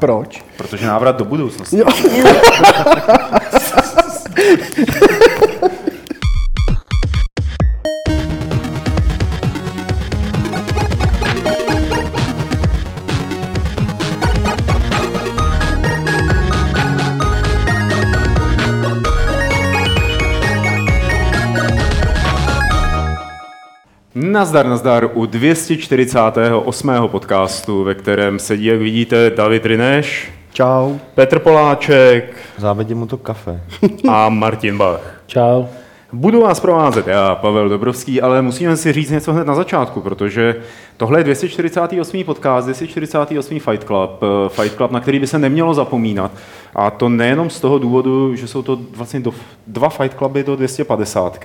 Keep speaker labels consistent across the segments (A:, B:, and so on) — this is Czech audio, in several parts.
A: Proč?
B: Protože návrat do budoucnosti.
A: Jo.
B: Nazdar, nazdar u 248. podcastu, ve kterém sedí, jak vidíte, David Rineš,
A: Čau.
B: Petr Poláček
C: Závidím mu to kafe.
B: a Martin Bach.
D: Čau.
B: Budu vás provázet já, Pavel Dobrovský, ale musíme si říct něco hned na začátku, protože tohle je 248. podcast, 248. Fight Club, eh, Fight Club, na který by se nemělo zapomínat. A to nejenom z toho důvodu, že jsou to vlastně do, dva Fight Cluby do 250,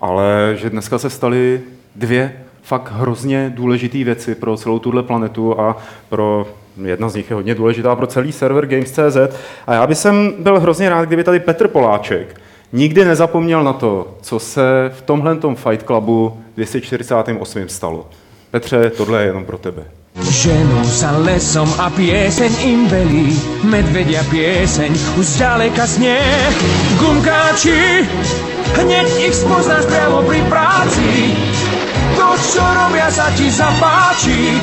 B: ale že dneska se staly dvě fakt hrozně důležité věci pro celou tuhle planetu a pro Jedna z nich je hodně důležitá pro celý server Games.cz a já bych byl hrozně rád, kdyby tady Petr Poláček nikdy nezapomněl na to, co se v tomhle Fight Clubu 248. stalo. Petře, tohle je jenom pro tebe.
E: Ženou sa lesom a pieseň im velí, medvedia pieseň už zďaleka znie. Gumkáči, hneď ich spoznáš priamo pri práci, čo robia, sa ti zapáči.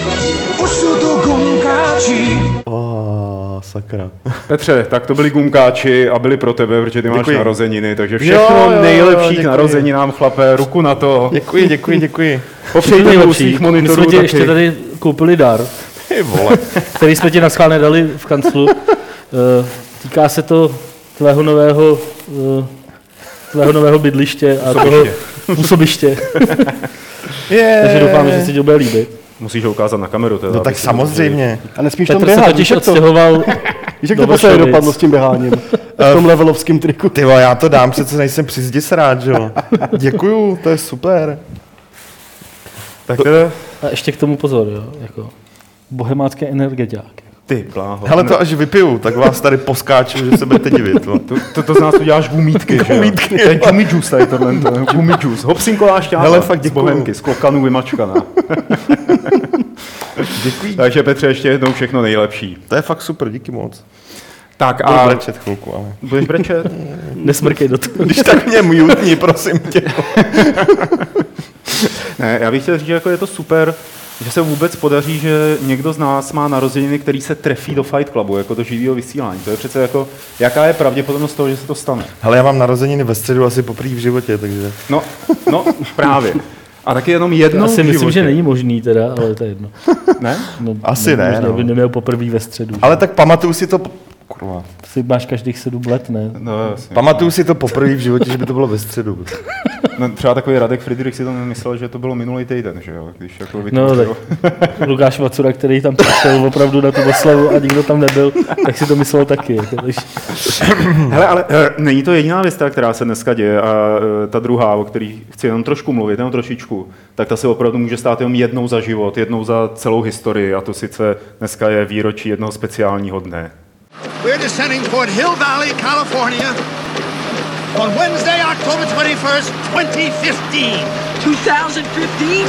E: Už sú tu gumkáči.
C: Oh, sakra.
B: Petře, tak to byli gumkáči a byli pro tebe, protože ty máš
C: Děkuji.
B: narozeniny, takže všechno
C: Jo, jo,
B: nejlepší
C: jo,
B: k narozeninám, chlape, ruku na to.
C: Děkuji, děkuji, děkuji.
B: Popřejte u svých
D: My
B: monitorů
D: jsme ti
B: taky.
D: ještě tady koupili dar,
C: Ty vole.
D: který jsme ti na schválně dali v kanclu. Eh, Týká se to tvého nového, eh, tvého nového bydliště a toho působiště.
C: Je.
D: Takže doufám, že si to bude líbit.
B: Musíš ho ukázat na kameru. Teda,
C: No tak samozřejmě.
A: A nesmíš tam
D: Petr se
A: běhat,
D: totiž
A: víš, jak to,
D: odstěhoval
A: víš, jak to posledně dopadlo s tím běháním. v tom levelovském triku.
C: Ty vole, já to dám, přece nejsem při zdi srát, že jo. Děkuju, to je super.
B: Tak teda,
D: A ještě k tomu pozor, jo, jako bohemácký energetiák.
B: Ty bláho.
C: Hele, to až vypiju, tak vás tady poskáču, že se budete divit. no.
B: To, to, to z nás uděláš gumítky, že jo?
C: Gumítky,
B: To je gummy juice tady tohle, to je gummy juice. Hopsinková šťáva
C: Hele, fakt
B: z
C: děkuju.
B: bohemky, z klokanů vymačkaná.
C: Děkuji.
B: Takže Petře, ještě jednou všechno nejlepší.
C: To je fakt super, díky moc.
B: Tak
C: Budu
B: a
C: brečet chvilku, ale...
B: budeš brečet?
D: Nesmrkej do toho.
C: Když tak mě mutní, prosím tě.
B: Ne, já bych chtěl říct, že jako je to super, že se vůbec podaří, že někdo z nás má narozeniny, který se trefí do Fight Clubu, jako do živého vysílání. To je přece jako, jaká je pravděpodobnost toho, že se to stane?
C: Hele, já mám narozeniny ve středu asi poprvé v životě, takže...
B: No, no, právě. A taky jenom jednou
D: Asi myslím,
B: životě.
D: že není možný teda, ale to je jedno.
B: Ne?
D: No,
C: Asi ne,
D: možná
C: no.
D: by neměl poprvé ve středu.
C: Ale tak pamatuju si to... Kurva.
D: Si máš každých sedm let, ne?
B: No, jasně.
C: Pamatuju si to poprvé v životě, že by to bylo ve středu.
B: No, třeba takový Radek Friedrich si to nemyslel, že to bylo minulý týden, že jo? Když jako
D: No, tak Lukáš Macura, který tam přišel opravdu na tu oslavu a nikdo tam nebyl, tak si to myslel taky. Jako, když...
B: Hele, ale eh, není to jediná věc, která se dneska děje a eh, ta druhá, o který chci jenom trošku mluvit, jenom trošičku, tak ta se opravdu může stát jenom jednou za život, jednou za celou historii a to sice dneska je výročí jednoho speciálního dne.
F: We're descending toward Hill Valley, California on Wednesday, October 21st, 2015.
G: 2015?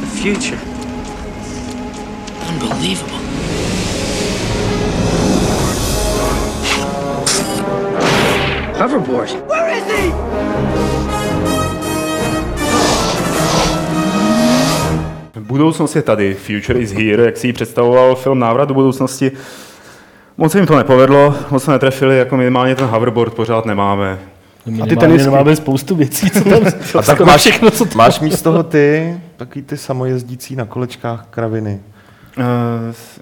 E: The future.
G: Unbelievable.
E: Hoverboard.
G: Where is he?
B: Budoucnost je tady, Future is here, jak si ji představoval film Návrat do budoucnosti. Moc se jim to nepovedlo, moc se netrefili, jako minimálně ten hoverboard pořád nemáme.
D: Minimálně
A: tenisky?
D: máme spoustu věcí, co tam
C: A tak máš,
D: všechno, co tam...
C: máš místo toho ty, takový ty samojezdící na kolečkách kraviny.
B: Uh,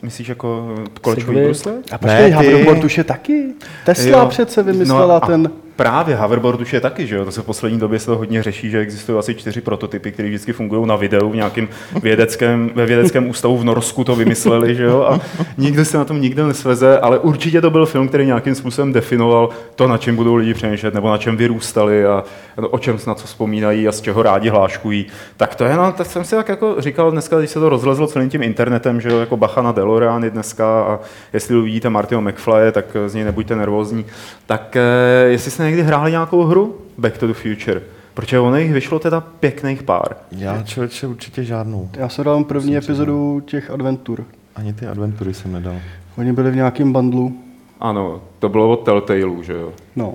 B: myslíš jako kolečkový brusle?
A: A počkej,
C: ty-
A: hoverboard už je taky. Tesla
B: Jo.
A: přece vymyslela
B: No a
A: ten...
B: Právě, hoverboard už je taky, že jo? To se v poslední době se to hodně řeší, že existují asi čtyři prototypy, které vždycky fungují na videu v nějakém vědeckém, ve vědeckém ústavu v Norsku to vymysleli, že jo? A nikdo se na tom nikdo nesveze, ale určitě to byl film, který nějakým způsobem definoval to, na čem budou lidi přemýšlet, nebo na čem vyrůstali a o čem na co vzpomínají a z čeho rádi hláškují. Tak to je, no, tak jsem si tak jako říkal dneska, když se to rozlezlo celým tím internetem, že jo, jako bacha na DeLoreany dneska a jestli uvidíte Martyho McFly, tak z něj nebuďte nervózní. Tak eh, jestli jste někdy hráli nějakou hru Back to the Future, Protože ono jich vyšlo teda pěkných pár.
C: Já člověče určitě žádnou.
A: Já jsem dal první epizodu těch adventur.
C: Ani ty adventury jsem nedal.
A: Oni byli v nějakém bundlu,
B: Ano, to bylo od Telltaleu, že jo.
A: no.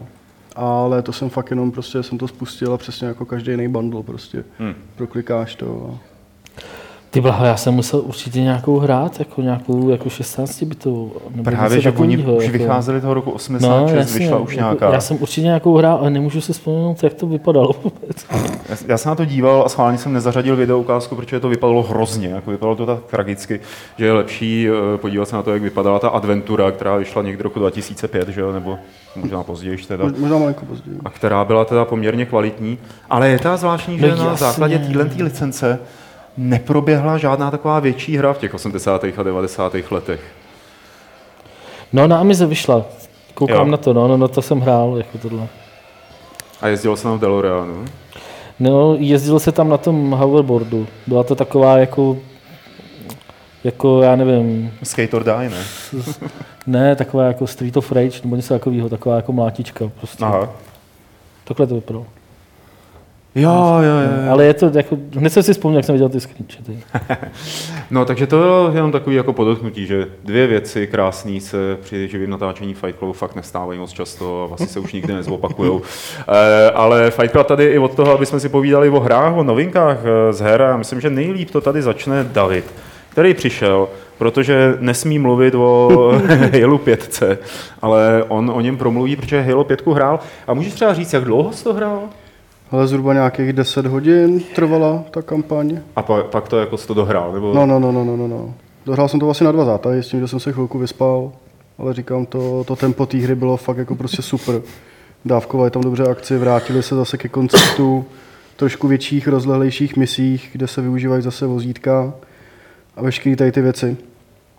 A: Ale to jsem fakt jenom prostě, jsem to spustil a přesně jako každý jiný bundle prostě.
B: Hmm.
A: Proklikáš to a
D: Ty blaho, já jsem musel určitě nějakou hrát, jako nějakou jako 16 bitovou.
B: Právě, že oni
D: takovýho,
B: už
D: jako.
B: vycházeli toho roku
D: No,
B: 86,
D: jasně,
B: vyšla už
D: jako,
B: nějaká.
D: Já jsem určitě nějakou hrál, ale nemůžu si vzpomenout, jak to vypadalo vůbec.
B: Já, já jsem na to díval a schválně jsem nezařadil video ukázku, protože to vypadalo hrozně. Jako vypadalo to tak tragicky, že je lepší eh, podívat se na to, jak vypadala ta adventura, která vyšla někdy roku 2005, že jo, nebo možná později teda.
A: mož- možná malinko později.
B: A která byla teda poměrně kvalitní. Ale je ta zvláštní, že
D: No
B: na základě téhle licence neproběhla žádná taková větší hra v těch 80. a 90. letech.
D: No, na Amize vyšla. Koukám
B: Jo.
D: na to, no, no, no, to jsem hrál, jako tohle.
B: A jezdil jsem v DeLoreanu.
D: No, jezdil se tam na tom hoverboardu. Byla to taková jako, jako já nevím,
B: Skate or Die, ne?
D: ne, taková jako Street of Rage, nebo něco takového, taková jako mlátička. Prostě.
B: Aha.
D: Takhle to vypadalo.
B: Jo, jo, jo.
D: Ale je to jako, hned jsem si vzpomněl, jak jsem viděl ty screenshoty.
B: No, takže to bylo jenom takový jako podotknutí, že dvě věci krásné se při živém natáčení Fight Clubu fakt nestávají moc často a vlastně se už nikdy nezopakujou. Eh, ale Fight Club tady i od toho, aby jsme si povídali o hrách, o novinkách eh, z her a myslím, že nejlíp to tady začne David, který přišel, protože nesmí mluvit o Halo 5, ale on o něm promluví, protože Halo 5 hrál. A můžeš třeba říct, jak dlouho jsi to hrál?
A: Ale zhruba nějakých 10 hodin trvala ta kampaň.
B: A pak, pak to jako jsi to dohrál, nebo?
A: No, no, no, no, no, no, no. Dohrál jsem to vlastně na dva zátahy, s tím, že jsem se chvilku vyspal, ale říkám, to, to tempo té hry bylo fakt jako prostě super. Dávkovali tam dobře akci, vrátili se zase ke konceptu trošku větších, rozlehlejších misích, kde se využívají zase vozítka a veškeré tady ty věci.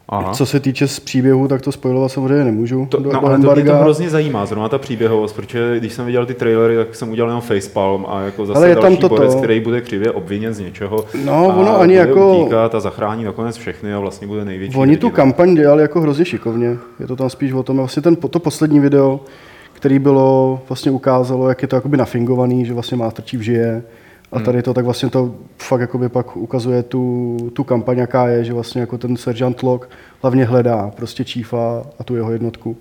B: Aha.
A: Co se týče z příběhu, tak to spojovat samozřejmě nemůžu.
B: To,
A: do,
B: no,
A: do
B: ale to mě to hrozně zajímá, zrovna ta příběhovost, protože když jsem viděl ty trailery, tak jsem udělal jenom facepalm a jako zase
A: Ale je tam
B: další
A: toto.
B: borec, který bude křivě obviněn z něčeho.
A: No,
B: a
A: ono ani
B: bude
A: jako-
B: utíkat a zachrání nakonec všechny a vlastně bude největší.
A: Oni tu kampaň dělali jako hrozně šikovně. Je to tam spíš o tom, vlastně ten, to poslední video, který bylo, vlastně ukázalo, jak je to jakoby nafingovaný, že vlastně Master Chief žije. A tady to tak vlastně to fakt jakoby pak ukazuje tu, tu kampaň, jaká je, že vlastně jako ten Sergeant Locke hlavně hledá prostě Chiefa a tu jeho jednotku.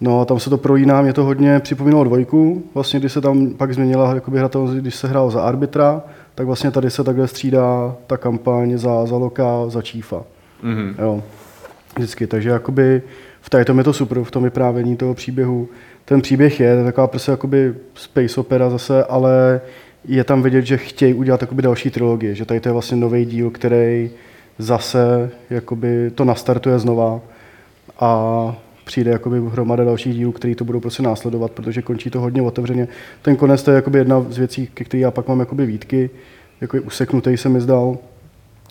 A: No a tam se to prolíná, mě to hodně připomínalo dvojku, vlastně když se tam pak změnila jakoby hratelnost, když se hrál za arbitra, tak vlastně tady se takhle střídá ta kampaň za, za Loka, za Chiefa.
B: Mhm.
A: Jo. Vždycky, takže jakoby v tady tom je to super, v tom vyprávění toho příběhu. Ten příběh je, to je taková prostě jakoby space opera zase, ale je tam vidět, že chtějí udělat jakoby další trilogii, že tady to je vlastně nový díl, který zase jakoby to nastartuje znova a přijde jakoby hromada dalších dílů, který to budou prostě následovat, protože končí to hodně otevřeně. Ten konec to je jakoby jedna z věcí, ke které já pak mám jakoby výtky, jako useknutý se mi zdal,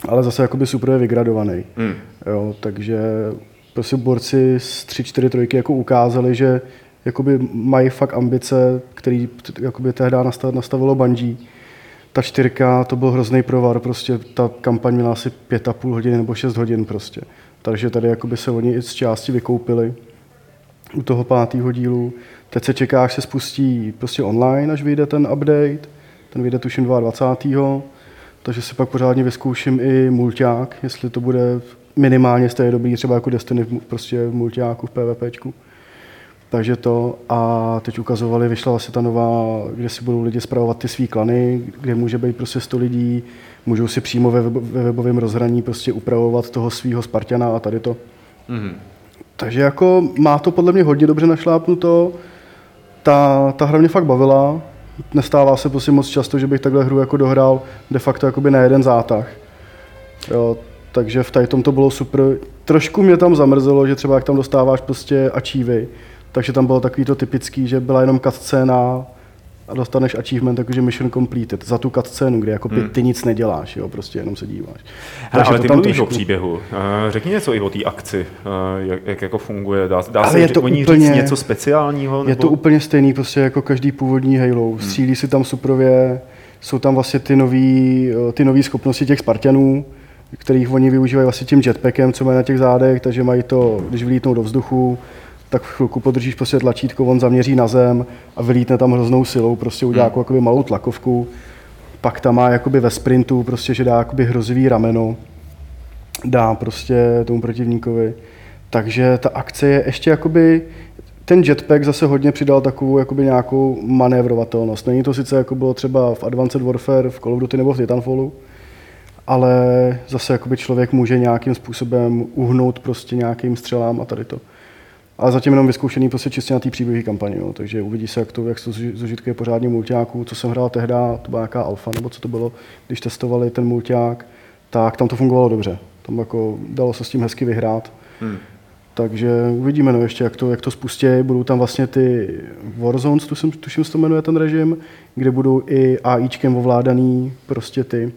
A: ale zase jakoby super je vygradovaný.
B: Hmm.
A: Jo, takže prostě borci z 3-4 trojky jako ukázali, že jakoby mají fakt ambice, který jakoby tehdy nastav- nastavilo Bungie. Ta čtyřka, to byl hrozný provar, prostě ta kampaň měla asi pět a půl hodiny nebo 6 hodin prostě. Takže tady jakoby se oni i z části vykoupili u toho pátého dílu. Teď se čeká, až se spustí prostě online, až vyjde ten update. Ten vyjde tuším 22. Takže si pak pořádně vyzkouším i mulťák, jestli to bude minimálně stejně dobrý, třeba jako Destiny prostě v mulťáku, v PvPčku. Takže to a teď ukazovali, vyšla vlastně ta nová, kde si budou lidi zpravovat ty svý klany, kde může být prostě 100 lidí, můžou si přímo ve, ve webovém rozhraní prostě upravovat toho svého Spartana a tady to.
B: Mhm.
A: Takže jako má to podle mě hodně dobře našlápnuto. Ta, ta hra mě fakt bavila. Nestává se prostě moc často, že bych takhle hru jako dohrál de facto jakoby na jeden zátah. Jo, takže v tady tom to bylo super. Trošku mě tam zamrzelo, že třeba jak tam dostáváš prostě achievy, takže tam bylo takový to typický, že byla jenom cutscéna a dostaneš achievement, jakože mission completed za tu cutscénu, kde jako hmm. ty nic neděláš, jo, prostě jenom se díváš.
B: Hele, ale ty
A: tam
B: mluvíš o
A: trošku-
B: příběhu. Eh, Řekni něco i o té akci, eh, jak, jak jako funguje. Dá, dá
A: Ale
B: se
A: je to
B: o ní
A: úplně-
B: říct něco speciálního?
A: Je
B: nebo-
A: to úplně stejný prostě jako každý původní Halo. Střílí si tam suprově, jsou tam vlastně ty nový, eh, ty nový schopnosti těch Spartanů, kterých oni využívají vlastně tím jetpackem, co mají na těch zádech, takže mají to, když vylítnou do vzduchu, tak chvilku podržíš prostě tlačítko, on zaměří na zem a vylítne tam hroznou silou, prostě udělá jako jakoby malou tlakovku, pak tam má jakoby ve sprintu, prostě, že dá jakoby hrozivý rameno, dá prostě tomu protivníkovi. Takže ta akce je ještě jakoby, ten jetpack zase hodně přidal takovou jakoby nějakou manévrovatelnost. Není to sice jako bylo třeba v Advanced Warfare, v Call of Duty nebo v Titanfallu, ale zase jakoby člověk může nějakým způsobem uhnout prostě nějakým střelám a tady to. Ale zatím jenom vyzkoušený prostě čistě na té příběhové kampani, jo. takže uvidí se, jak to, jak to zužitkuje pořádně multiáků, co jsem hrál tehdy, to byla nějaká alfa, nebo co to bylo, když testovali ten multiák, tak tam to fungovalo dobře. Tam jako dalo se s tím hezky vyhrát. Hmm. Takže uvidíme, no, ještě jak to, jak to spustí. Budou tam vlastně ty Warzones, tuším, tuším se to jmenuje ten režim, kde budou i AIčkem ovládaný prostě ty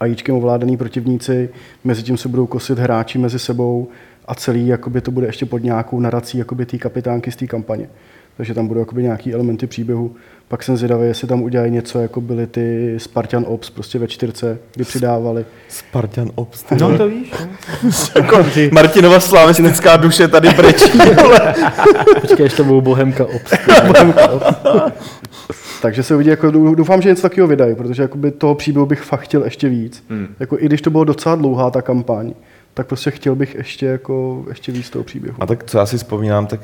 A: AIčkem ovládaný protivníci, mezi tím se budou kosit hráči mezi sebou a celý jakoby to bude ještě pod nějakou narací jakoby té kapitánky z té kampaně. Takže tam budou jakoby nějaký elementy příběhu. Pak jsem zvědavý, jestli tam udělají něco, jako byly ty Spartan Ops prostě ve čtyřce, kdy přidávali.
C: Spartan Ops.
B: No to víš.
C: jako Martinova slavistická duše tady brečí. vole.
D: Počkej, ještě to byl Bohemka Ops.
A: Takže se uvidí, jako doufám, že něco takového vydají, protože jakoby toho příběhu bych fakt chtěl ještě víc. Hmm. Jako, I když to bylo docela dlouhá ta kampaň, tak prostě chtěl bych ještě, jako, ještě víc toho příběhu.
C: A tak co já si vzpomínám, tak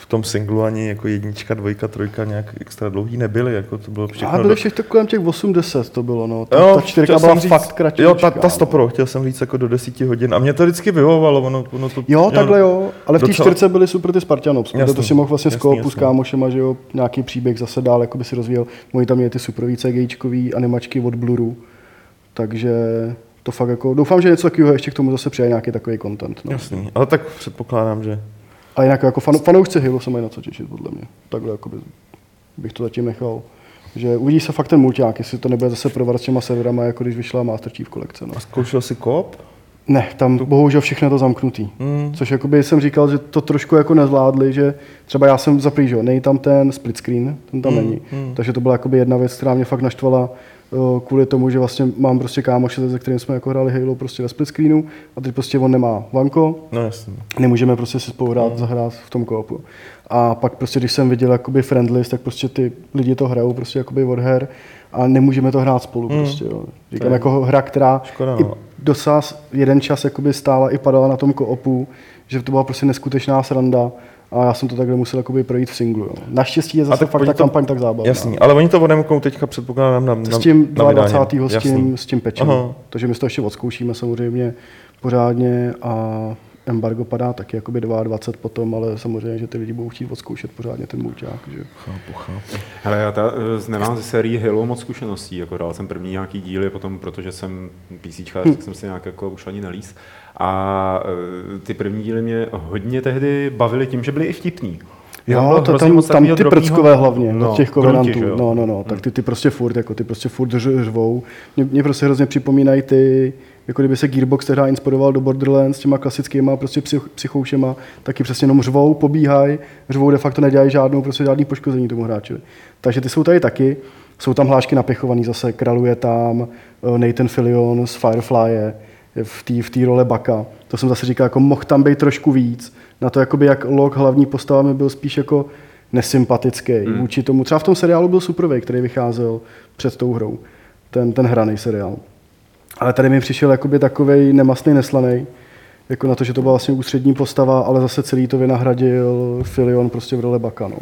C: v tom singlu ani jako jednička, dvojka, trojka nějak extra dlouhý nebyly, jako to bylo všechno.
A: A byly
C: do-
A: všechno kolem těch 80 to bylo, no. Ta,
C: Jo,
A: ta čtyřka byla
C: říct-
A: fakt kratší.
C: Jo, ta, ta stopro, chtěl jsem říct jako do desíti hodin. A mě to vždycky vyhovovalo, ono, ono to...
A: Jo, takhle jo, ale v té
C: docela-
A: čtyřce byly super ty Spartanops, protože to si mohl vlastně
C: jasný,
A: koopu s kámošema, že jo, nějaký příběh zase dál jako by si rozvíjel. Moji tam je ty superový CGIčkový animačky od Bluru, takže to fakt jako, doufám, že něco takového ještě k tomu zase přijde nějaký takový content. No.
C: Jasný, ale tak předpokládám, že...
A: A jinak jako fan, fanoušci Halo se mají na co těšit, podle mě. Takhle jakoby bych to zatím nechal. Že uvidí se fakt ten mulťák, jestli to nebude zase provar s těma serverama, jako když vyšla Master Chief kolekce. No.
C: A zkoušel si koop?
A: Ne, tam bohužel všechno je to zamknutý. Mm. Což jakoby jsem říkal, že to trošku jako nezvládli, že třeba já jsem zaprý, že jo, nej tam ten split screen, ten tam mm. není. Mm. Takže to byla jakoby jedna věc, která mě fakt naštvala kvůli tomu, že vlastně mám prostě kámoše, se kterým jsme jako hráli Halo prostě ve split screenu a teď prostě on nemá vanko,
C: No jasný.
A: nemůžeme prostě si spolu hrát, zahrát v tom koopu. A pak prostě, když jsem viděl jakoby friendlist, tak prostě ty lidi to hrajou prostě jakoby od her a nemůžeme to hrát spolu prostě, jo. Říkám, jako hra, která
C: Škoda,
A: i
C: no.
A: dosaz jeden čas jakoby stála i padala na tom koopu, že to byla prostě neskutečná sranda a já jsem to takhle musel jakoby projít v singlu. Jo. Naštěstí je zase
C: tak
A: fakt ta
C: to-
A: kampaň tak zábavná.
C: Jasný, ale oni to odemknou teďka předpokládám na, na
A: S tím
C: na vydání.
A: 22. s tím, s tím pečem.
C: Aha.
A: Takže my to ještě odzkoušíme samozřejmě pořádně a embargo padá taky jakoby 22 potom, ale samozřejmě, že ty lidi budou chtít odzkoušet pořádně ten mulťák. Že?
C: Chápu, chápu.
B: Hele, já ta, eh, nemám ze sérii Halo moc zkušeností, jako dal jsem první nějaký díly, potom, protože jsem PCčkář, tak jsem si nějak jako už ani nelíz. A eh, ty první díly mě hodně tehdy bavily tím, že byly i vtipný.
A: Jo, to tam, tam ty
B: drobnýho-
A: prckové hlavně, no,
B: no,
A: těch kovenantů, no, no, no, tak ty, ty prostě furt, jako ty prostě furt řvou. Mě, mě prostě hrozně připomínají ty, jako kdyby se Gearbox tehdy inspiroval do Borderlands s těma klasickýma prostě psych, psychoušema, taky přesně jenom řvou, pobíhají, řvou de facto nedělají žádnou, prostě žádný poškození tomu hráčovi. Takže ty jsou tady taky, jsou tam hlášky napěchovaný zase, kraluje tam eh, Nathan Fillion z Firefly v té v té role Baka. To jsem zase říkal, jako mohl tam být trošku víc. Na to, jakoby, jak Lok hlavní postava mi byl spíš jako nesympatický hmm. vůči tomu. Třeba v tom seriálu byl Superway, který vycházel před tou hrou. Ten, ten hraný seriál. Ale tady mi přišel jakoby takovej nemastný, neslaný. Jako na to, že to byla vlastně ústřední postava, ale zase celý to vynahradil Filion prostě v roli Baka. No.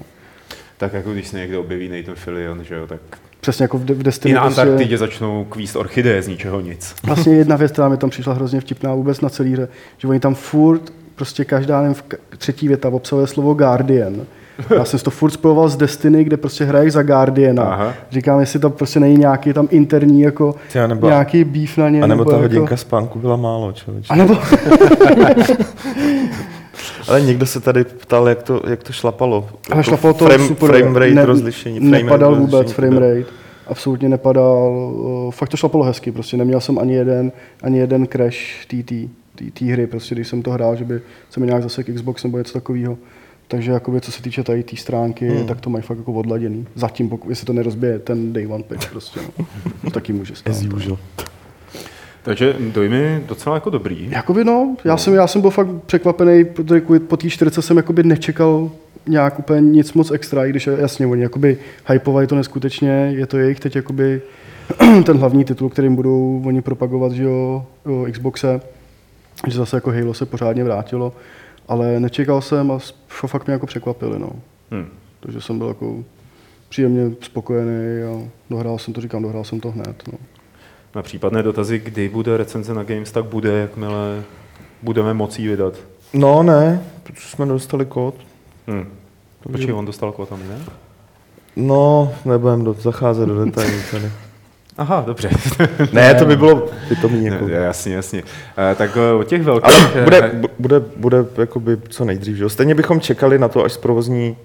B: Tak jako když se někde objeví Nathan Fillion, že jo, tak
A: Přesně jako v, De- v
B: i
A: Destiny.
B: na
A: prostě-
B: Antarktidě začnou kvíst orchideje z ničeho nic.
A: Vlastně jedna věc, která mi tam přišla hrozně vtipná vůbec na celý hře, že oni tam furt, prostě každá nevím, třetí věta obsahuje slovo Guardian. Já jsem to furt spojoval s Destiny, kde prostě hraješ za Guardiana.
B: Aha.
A: Říkám, jestli to prostě není nějaký tam interní jako
C: a nebo-
A: nějaký beef na ně.
C: A nebo ta
A: jako,
C: hodinka spánku byla málo, člověče.
A: A nebo,
C: Ale někdo se tady ptal, jak to, jak to šlapalo.
A: ale
C: Jako
A: šlapalo to
C: frame,
A: super.
C: Frame rate rozlišení. Frame
A: nepadal
C: rate
A: vůbec frame rate. Absolutně nepadal. uh, Fakt to šlapalo hezky. Prostě neměl jsem ani jeden, ani jeden crash té- té hry, prostě, když jsem to hrál, že by se mi nějak zase k Xbox nebo něco takového. Takže jakoby, co se týče tady té stránky, hmm. tak to mají fakt jako odladěný. Zatím, pokud, jestli to nerozbije ten day one patch prostě. No. To taky může stát.
C: As usual.
B: Takže dojmy docela jako dobrý.
A: Jakoby no, já, jsem, já jsem byl fakt překvapený, protože po té čtyřce jsem jakoby nečekal nějak úplně nic moc extra, i když jasně, oni jakoby hypovali to neskutečně, je to jejich teď jakoby ten hlavní titul, kterým budou oni propagovat, že jo, o Xboxe, že zase jako Halo se pořádně vrátilo, ale nečekal jsem a fakt mě jako překvapili, no.
B: Hmm.
A: Takže jsem byl jako příjemně spokojený a dohrál jsem to, říkám, dohrál jsem to hned, no.
B: Na případné dotazy, kdy bude recenze na Games, tak bude, jakmile budeme moci ji vydat.
C: No ne, protože jsme dostali kód.
B: Hmm. Počkej, on dostal kvotami, ne?
C: No, nebudem do, zacházet do detailů tady.
B: Aha, dobře.
C: Ne, to by bylo pitomý. Jako.
B: Ne, jasně, jasně. Eh, tak eh, o těch velkých...
C: Ale bude, bu- bude, bude jakoby co nejdřív. Že? jo? Stejně bychom čekali na to, až zprovozní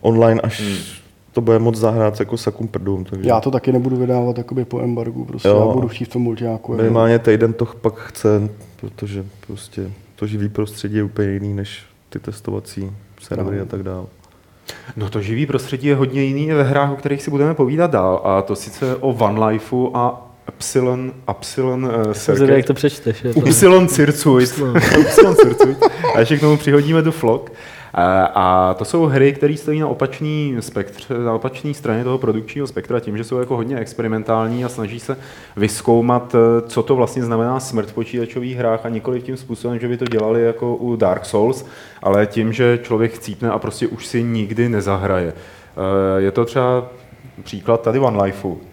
C: online, až
B: Hmm.
C: to bude moc zahrát jako sakum prdům. Takže
A: Já to taky nebudu vydávat jakoby po embargu, prostě
C: Jo.
A: já budu chtít v tom multiáku. jako-
C: minimálně týden to pak chce, protože prostě to živý prostředí je úplně jiný než ty testovací servery
A: No.
C: a tak dále.
B: No to živý prostředí je hodně jiný ve hrách, o kterých si budeme povídat dál. A to sice o One Lifeu a Epsilon, Epsilon uh,
D: Zde, jak
B: Circuit.
D: to přečteš. Je to...
B: Upsilon Circuit. Upsilon Circuit. A ještě k tomu přihodíme tu Flock. A, to jsou hry, které stojí na opačný spektr, na opačné straně toho produkčního spektra, tím, že jsou jako hodně experimentální a snaží se vyskoumat, eh, co to vlastně znamená smrt v počítačových hrách a nikoli tím způsobem, že by to dělali jako u Dark Souls, ale tím, že člověk chcípne a prostě už si nikdy nezahraje. Eh, Je to třeba příklad tady One Lifeu.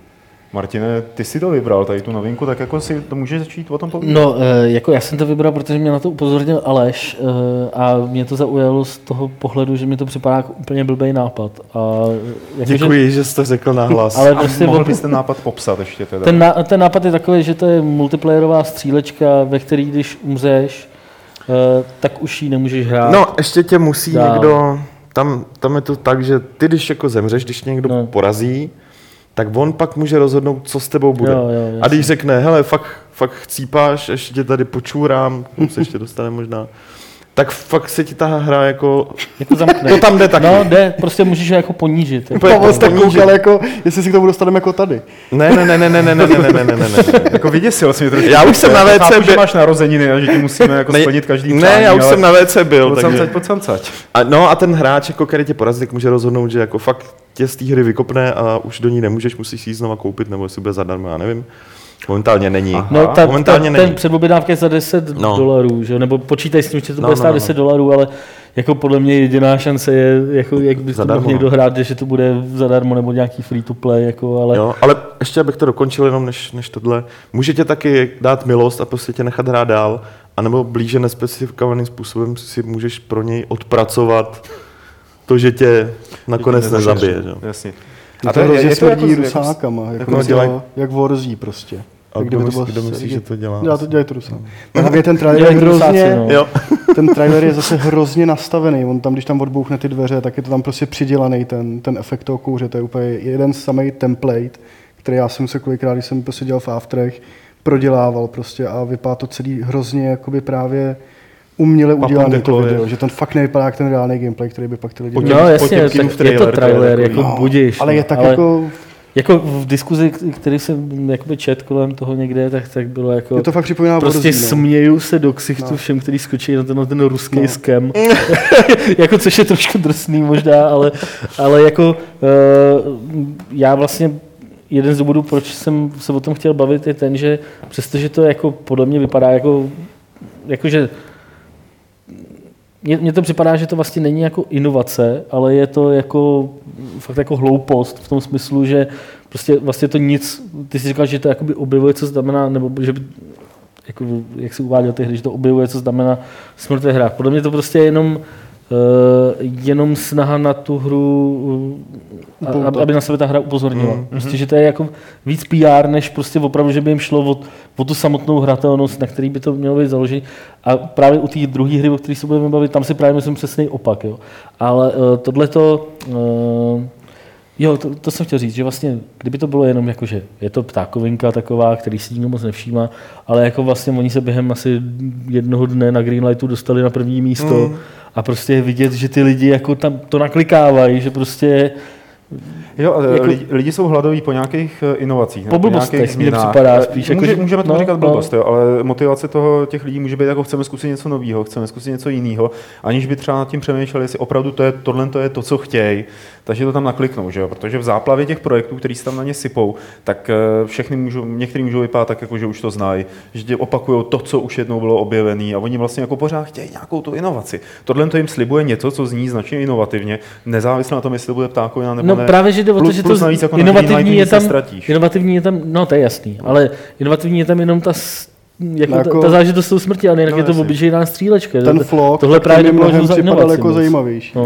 B: Martine, ty si to vybral, tady tu novinku, tak jako si to můžeš začít o tom povídat.
D: No, eh, jako já jsem to vybral, protože mě na to upozornil Aleš eh, a mě to zaujalo z toho pohledu, že mi to připadá jako úplně blbý nápad. A jako,
C: Děkuji, že jste řekl nahlas.
D: Ale
B: A
D: prostě
B: mohl
D: od-
B: bys ten nápad popsat ještě teda?
D: ten, ná, ten nápad je takový, že to je multiplayerová střílečka, ve který když umřeš, eh, tak už ji nemůžeš hrát.
C: No, ještě tě musí
D: Dál.
C: někdo, tam, tam je to tak, že ty, když jako zemřeš, když tě někdo
D: No.
C: porazí, tak on pak může rozhodnout, co s tebou bude.
D: Jo, jo,
C: a když řekne, hele, fakt, fakt chcípáš, ještě tě tady počůrám, k tomu se ještě dostane možná, tak fakt se ti ta hra jako...
D: Jako zamkne.
C: To tam jde taky.
D: No, jde, prostě můžeš ho jako ponížit. Jako.
A: Pavel tak
C: ponížit.
A: koukal, jako, jestli si k tomu dostaneme jako tady.
C: Ne, ne, ne, ne, ne, ne, ne, ne, ne, ne, ne, ne.
B: Jako vyděsil jsi mě trošku.
C: Já už jsem na WC byl-
B: máš narozeniny a že ti musíme jako
C: Ne,
B: splnit každý
C: ne,
B: přání,
C: já už jsem na WC byl,
B: pojď samcať.
C: A, no a ten hráč, jako, který tě porazí, tak může rozhodnout, že jako fakt tě z té hry vykopne a už do ní nemůžeš, musíš si ji znova koupit, nebo jestli bude zadarmo, já nevím. Momentálně není.
B: Aha.
D: No, ta,
C: momentálně
D: ta,
C: není.
D: ten předobjednávka je za 10
C: No.
D: no. dolarů, že? nebo počítaj s tím, že to
C: No,
D: bude
C: no,
D: stát
C: no,
D: 10
C: no.
D: dolarů, ale jako podle mě jediná šance je, jako, jak by to mohl někdo
C: no.
D: hrát, že to bude zadarmo nebo nějaký free to play, jako, ale
C: Jo, ale ještě abych to dokončil jenom než, než tohle. Můžete taky dát milost a prostě tě nechat hrát dál, anebo blíže nespecifikovaným způsobem si můžeš pro něj odpracovat to, že tě nakonec nezabije. Že?
B: Jasně.
A: A to hrozně smrdí
B: jako-
A: rusákama, jako,
C: jako dělaj-
A: jak Warzy prostě.
C: A
A: Jak
C: kdo,
A: to
C: myslí, kdo myslí, že to dělá?
A: Já to dělají to rusá. A hlavně ten trailer je
D: to
A: hrozně,
D: no.
C: Jo.
A: ten trailer je zase hrozně nastavený. On tam, když tam odbouchne ty dveře, tak je to tam prostě přidělaný ten, ten efekt toho kouře. To je úplně jeden samý template, který já jsem se kolikrát, když jsem prostě dělal v Afterech, prodělával prostě a vypadá to celý hrozně jakoby právě uměle udělané to video, že to fakt nevypadá jak ten reálný gameplay, který by pak ty lidi
B: Po
A: měli.
D: no
B: po
D: jasně,
B: těm
D: tak
B: kinův
D: je to
B: trailer,
D: trailer, jako
A: No,
D: budíš.
A: ale
D: no,
A: je tak
D: ale
A: jako,
D: jako v diskuzi, který jsem jakoby čet kolem toho někde, tak, tak bylo jako...
A: je to fakt připomíná
D: Prostě
A: Warzy, no.
D: směju se do ksichtu
A: No.
D: všem, kteří skočí na ten, na ten ruský
A: No.
D: no. skem. jako, což je trošku drsný možná, ale, ale jako uh, já vlastně jeden z důvodů, proč jsem se o tom chtěl bavit, je ten, že přestože to jako podle mě vypadá jako, jako že mně, to připadá, že to vlastně není jako inovace, ale je to jako fakt jako hloupost v tom smyslu, že prostě vlastně to nic, ty jsi říkal, že to jakoby objevuje, co znamená, nebo že by, jako, jak si uváděl ty hry, že to objevuje, co znamená smrt ve hrách. Podle mě to prostě je jenom jenom snaha na tu hru, uh, a- aby na sebe ta hra upozornila.
C: Mm,
D: Mm, prostě, že to je jako víc PR, než prostě opravdu, že by jim šlo o, o tu samotnou hratelnost, na který by to mělo být založené. A právě u té druhé hry, o které se budeme bavit, tam si právě myslím přesný opak. Jo. Ale uh, tohle to, uh, jo, to, to, jsem chtěl říct, že vlastně, kdyby to bylo jenom jako, že je to ptákovinka taková, který si nikdo moc nevšímá, ale jako vlastně oni se během asi jednoho dne na Greenlightu dostali na první místo
C: Mm.
D: A prostě je vidět, že ty lidi jako tam to naklikávají, že prostě
B: Jo,
D: Jako-
B: jako, lidi, lidi jsou hladoví po nějakých eh, inovacích.
D: Po blbostech mně
B: změnách.
D: připadá spíš, jako,
B: Může,
D: že-
B: můžeme to
D: no,
B: říkat
D: no.
B: blbost, jo, ale motivace toho těch lidí může být jako chceme zkusit něco nového, chceme zkusit něco jiného, aniž by třeba nad tím přemýšleli, jestli opravdu to je, tohle to je to, co chtějí, takže to tam nakliknou, že jo? protože v záplavě těch projektů, který se tam na ně sypou, tak eh, všechny můžou, některý můžou vypadat tak, jako, že už to znají, že opakují to, co už jednou bylo objevené a oni vlastně jako pořád chtějí nějakou tu inovaci. Tohle to jim slibuje něco, co zní značně inovativně, nezávisle na tom, jestli to bude ptákovina nebo
D: No
B: ne.
D: právě, že jde o to, že to
B: navíc jako
D: inovativní je tam, inovativní je tam, no to je jasný, ale inovativní je tam jenom ta, jako,
A: No
D: ta,
A: jako-
D: ta záležitost s tou smrtí, ale jinak
B: No,
D: je to
B: jasně.
D: obyčejná střílečka.
A: Ten vlog,
D: tohle právě
A: mi mnohem
D: za
A: připadal jako
D: moc.
A: zajímavější.
D: No.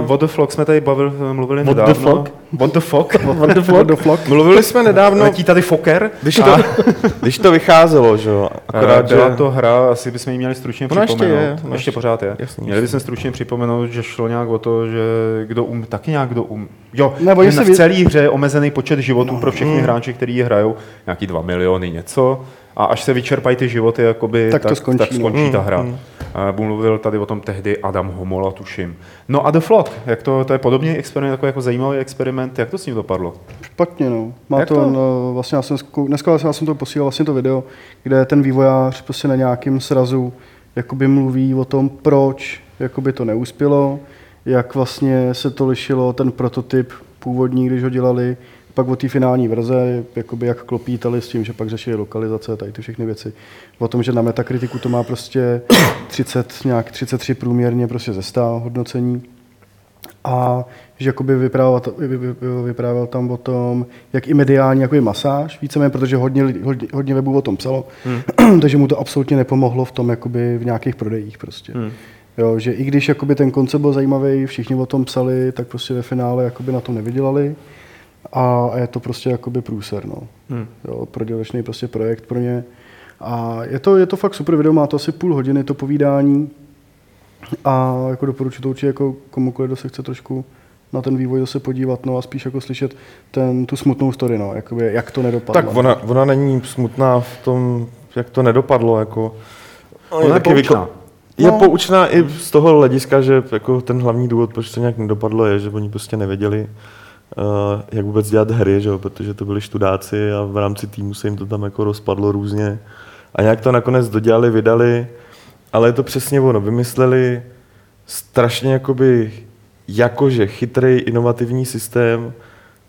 B: Uh, what the Flock jsme tady bavil, mluvili
D: What the
B: nedávno.
D: flock?
B: What the Flock?
D: What the
A: What the
D: fuck?
A: flock?
C: Mluvili jsme nedávno,
B: Letí tady Fokker?
C: když to, když to vycházelo, že jo,
B: Akorát,
C: že...
B: byla to hra, asi bychom ji měli stručně
C: Ona ještě
B: připomenout.
C: je, ona
B: ještě
C: ještě-
B: pořád je.
C: jasný,
B: měli
C: jasný.
B: bychom stručně připomenout, že šlo nějak o to, že kdo um, taky nějak kdo um. Jo,
A: Nebo
B: v celé hře je omezený počet životů pro všechny
C: Mm.
B: hráče, kteří ji hrajou, nějaký 2 miliony něco. A až se vyčerpají ty životy, jakoby,
A: Tak to
B: tak,
A: skončí,
B: tak
A: no.
B: skončí ta hra.
C: Mm.
B: A mluvil tady o tom tehdy Adam Homola, tuším. No a The Flock, jak to, to je podobný experiment, takový jako zajímavý experiment, jak to s ním dopadlo?
A: Špatně, no. Má
B: Jak
A: to,
B: to?
A: No, vlastně já jsem, dneska já jsem to posílal vlastně to video, kde ten vývojář prostě na nějakém srazu jakoby mluví o tom, proč jakoby to neuspělo, jak vlastně se to lišilo, ten prototyp původní, když ho dělali, pak o té finální verze, jakoby jak klopítali s tím, že pak řešili lokalizace, tady ty všechny věci. O tom, že na Metakritiku to má prostě 30, nějak 33 průměrně prostě ze 100 hodnocení a že jakoby vyprávěl, vy- vy- vy- vyprávěl tam o tom, jak i mediální jakoby masáž, víceméně, protože hodně, hodně, hodně webů o tom psalo, hmm. takže mu to absolutně nepomohlo v tom jakoby v nějakých prodejích prostě. Hmm. Jo, že i když jakoby ten koncept byl zajímavý, všichni o tom psali, tak prostě ve finále jakoby na tom nevydělali a, je to prostě jakoby průser, no. Hmm. Jo, prodělečný prostě projekt pro ně. A je to, je to fakt super video, má to asi půl hodiny to povídání, a jako doporučuji to určitě jako komukoliv, kdo se chce trošku na ten vývoj zase podívat, no a spíš jako slyšet ten, tu smutnou story, no, jakoby, jak to nedopadlo.
C: Tak ona, ona není smutná v tom, jak to nedopadlo, jako...
B: Ona je
C: taky
B: poučná.
C: Je
A: No.
C: poučná i z toho hlediska, že jako ten hlavní důvod, proč to nějak nedopadlo, je, že oni prostě nevěděli, jak vůbec dělat hry, že jo? protože to byli študáci a v rámci týmu se jim to tam jako rozpadlo různě. A nějak to nakonec dodělali, vydali, ale je to přesně ono. Vymysleli strašně jakoby jakože chytrý, inovativní systém,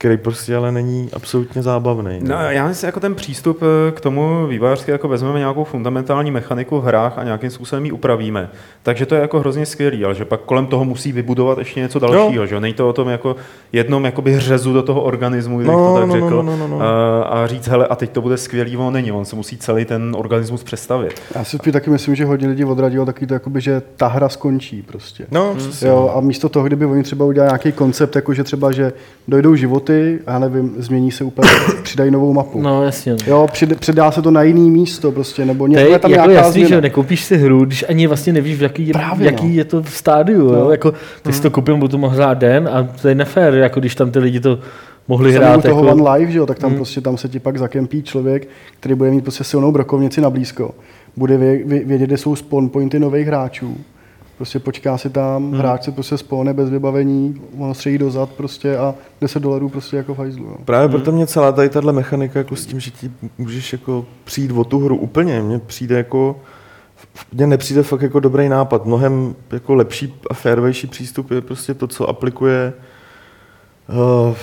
C: který prostě ale není absolutně zábavný.
B: No, já myslím, jako ten přístup eh, k tomu vývojářsky, jako vezmeme nějakou fundamentální mechaniku v hrách a nějakým způsobem ji upravíme, takže to je jako hrozně skvělý, ale že pak kolem toho musí vybudovat ještě něco dalšího, že jo? Není to o tom jako jednom jakoby hřezu do toho organismu,
C: No,
B: to tak
C: no, no,
B: řekl,
C: no, no, no.
B: A, a říct, hele, a teď to bude skvělý, on není, on se musí celý ten organismus přestavit.
A: Já si taky myslím, že hodně lidí odradilo taky to, jakoby, že ta hra skončí prostě.
C: No, přesně.
A: Jo, a místo toho, kdyby oni třeba udělali nějaký koncept, jako že třeba, že dojdou životy, a já nevím, změní se úplně, přidají novou mapu.
D: No jasně. No.
A: Jo, přid, předá se to na jiný místo prostě, nebo
D: To
A: ně,
D: je
A: tam
D: jako
A: nějaká
D: jasný,
A: změna.
D: že nekoupíš si hru, když ani vlastně nevíš, v jaký,
A: Právě,
D: jaký
A: no.
D: je to v stádiu. Jo?
A: No.
D: Jako, ty si to koupil, budu to mohl hrát den a to je nefér, jako když tam ty lidi to mohli
A: Hrát,
D: hrát.
A: toho
D: Jako,
A: One Live, že jo, tak tam, hmm. prostě, tam se ti pak zakempí člověk, který bude mít prostě silnou brokovnici na blízko. Bude vě, vě, vědět, kde jsou spawn pointy nových hráčů. Prostě počká si tam, hmm. hráč se prostě spawne bez vybavení, on střelí dozad prostě a 10 dolarů prostě jako v hajzlu. Jo.
C: Právě proto mě celá tady tahle mechanika jako s tím, že ti můžeš jako přijít o tu hru úplně, mně přijde jako mně nepřijde fakt jako dobrý nápad. Mnohem jako lepší a fairvější přístup je prostě to, co aplikuje uh,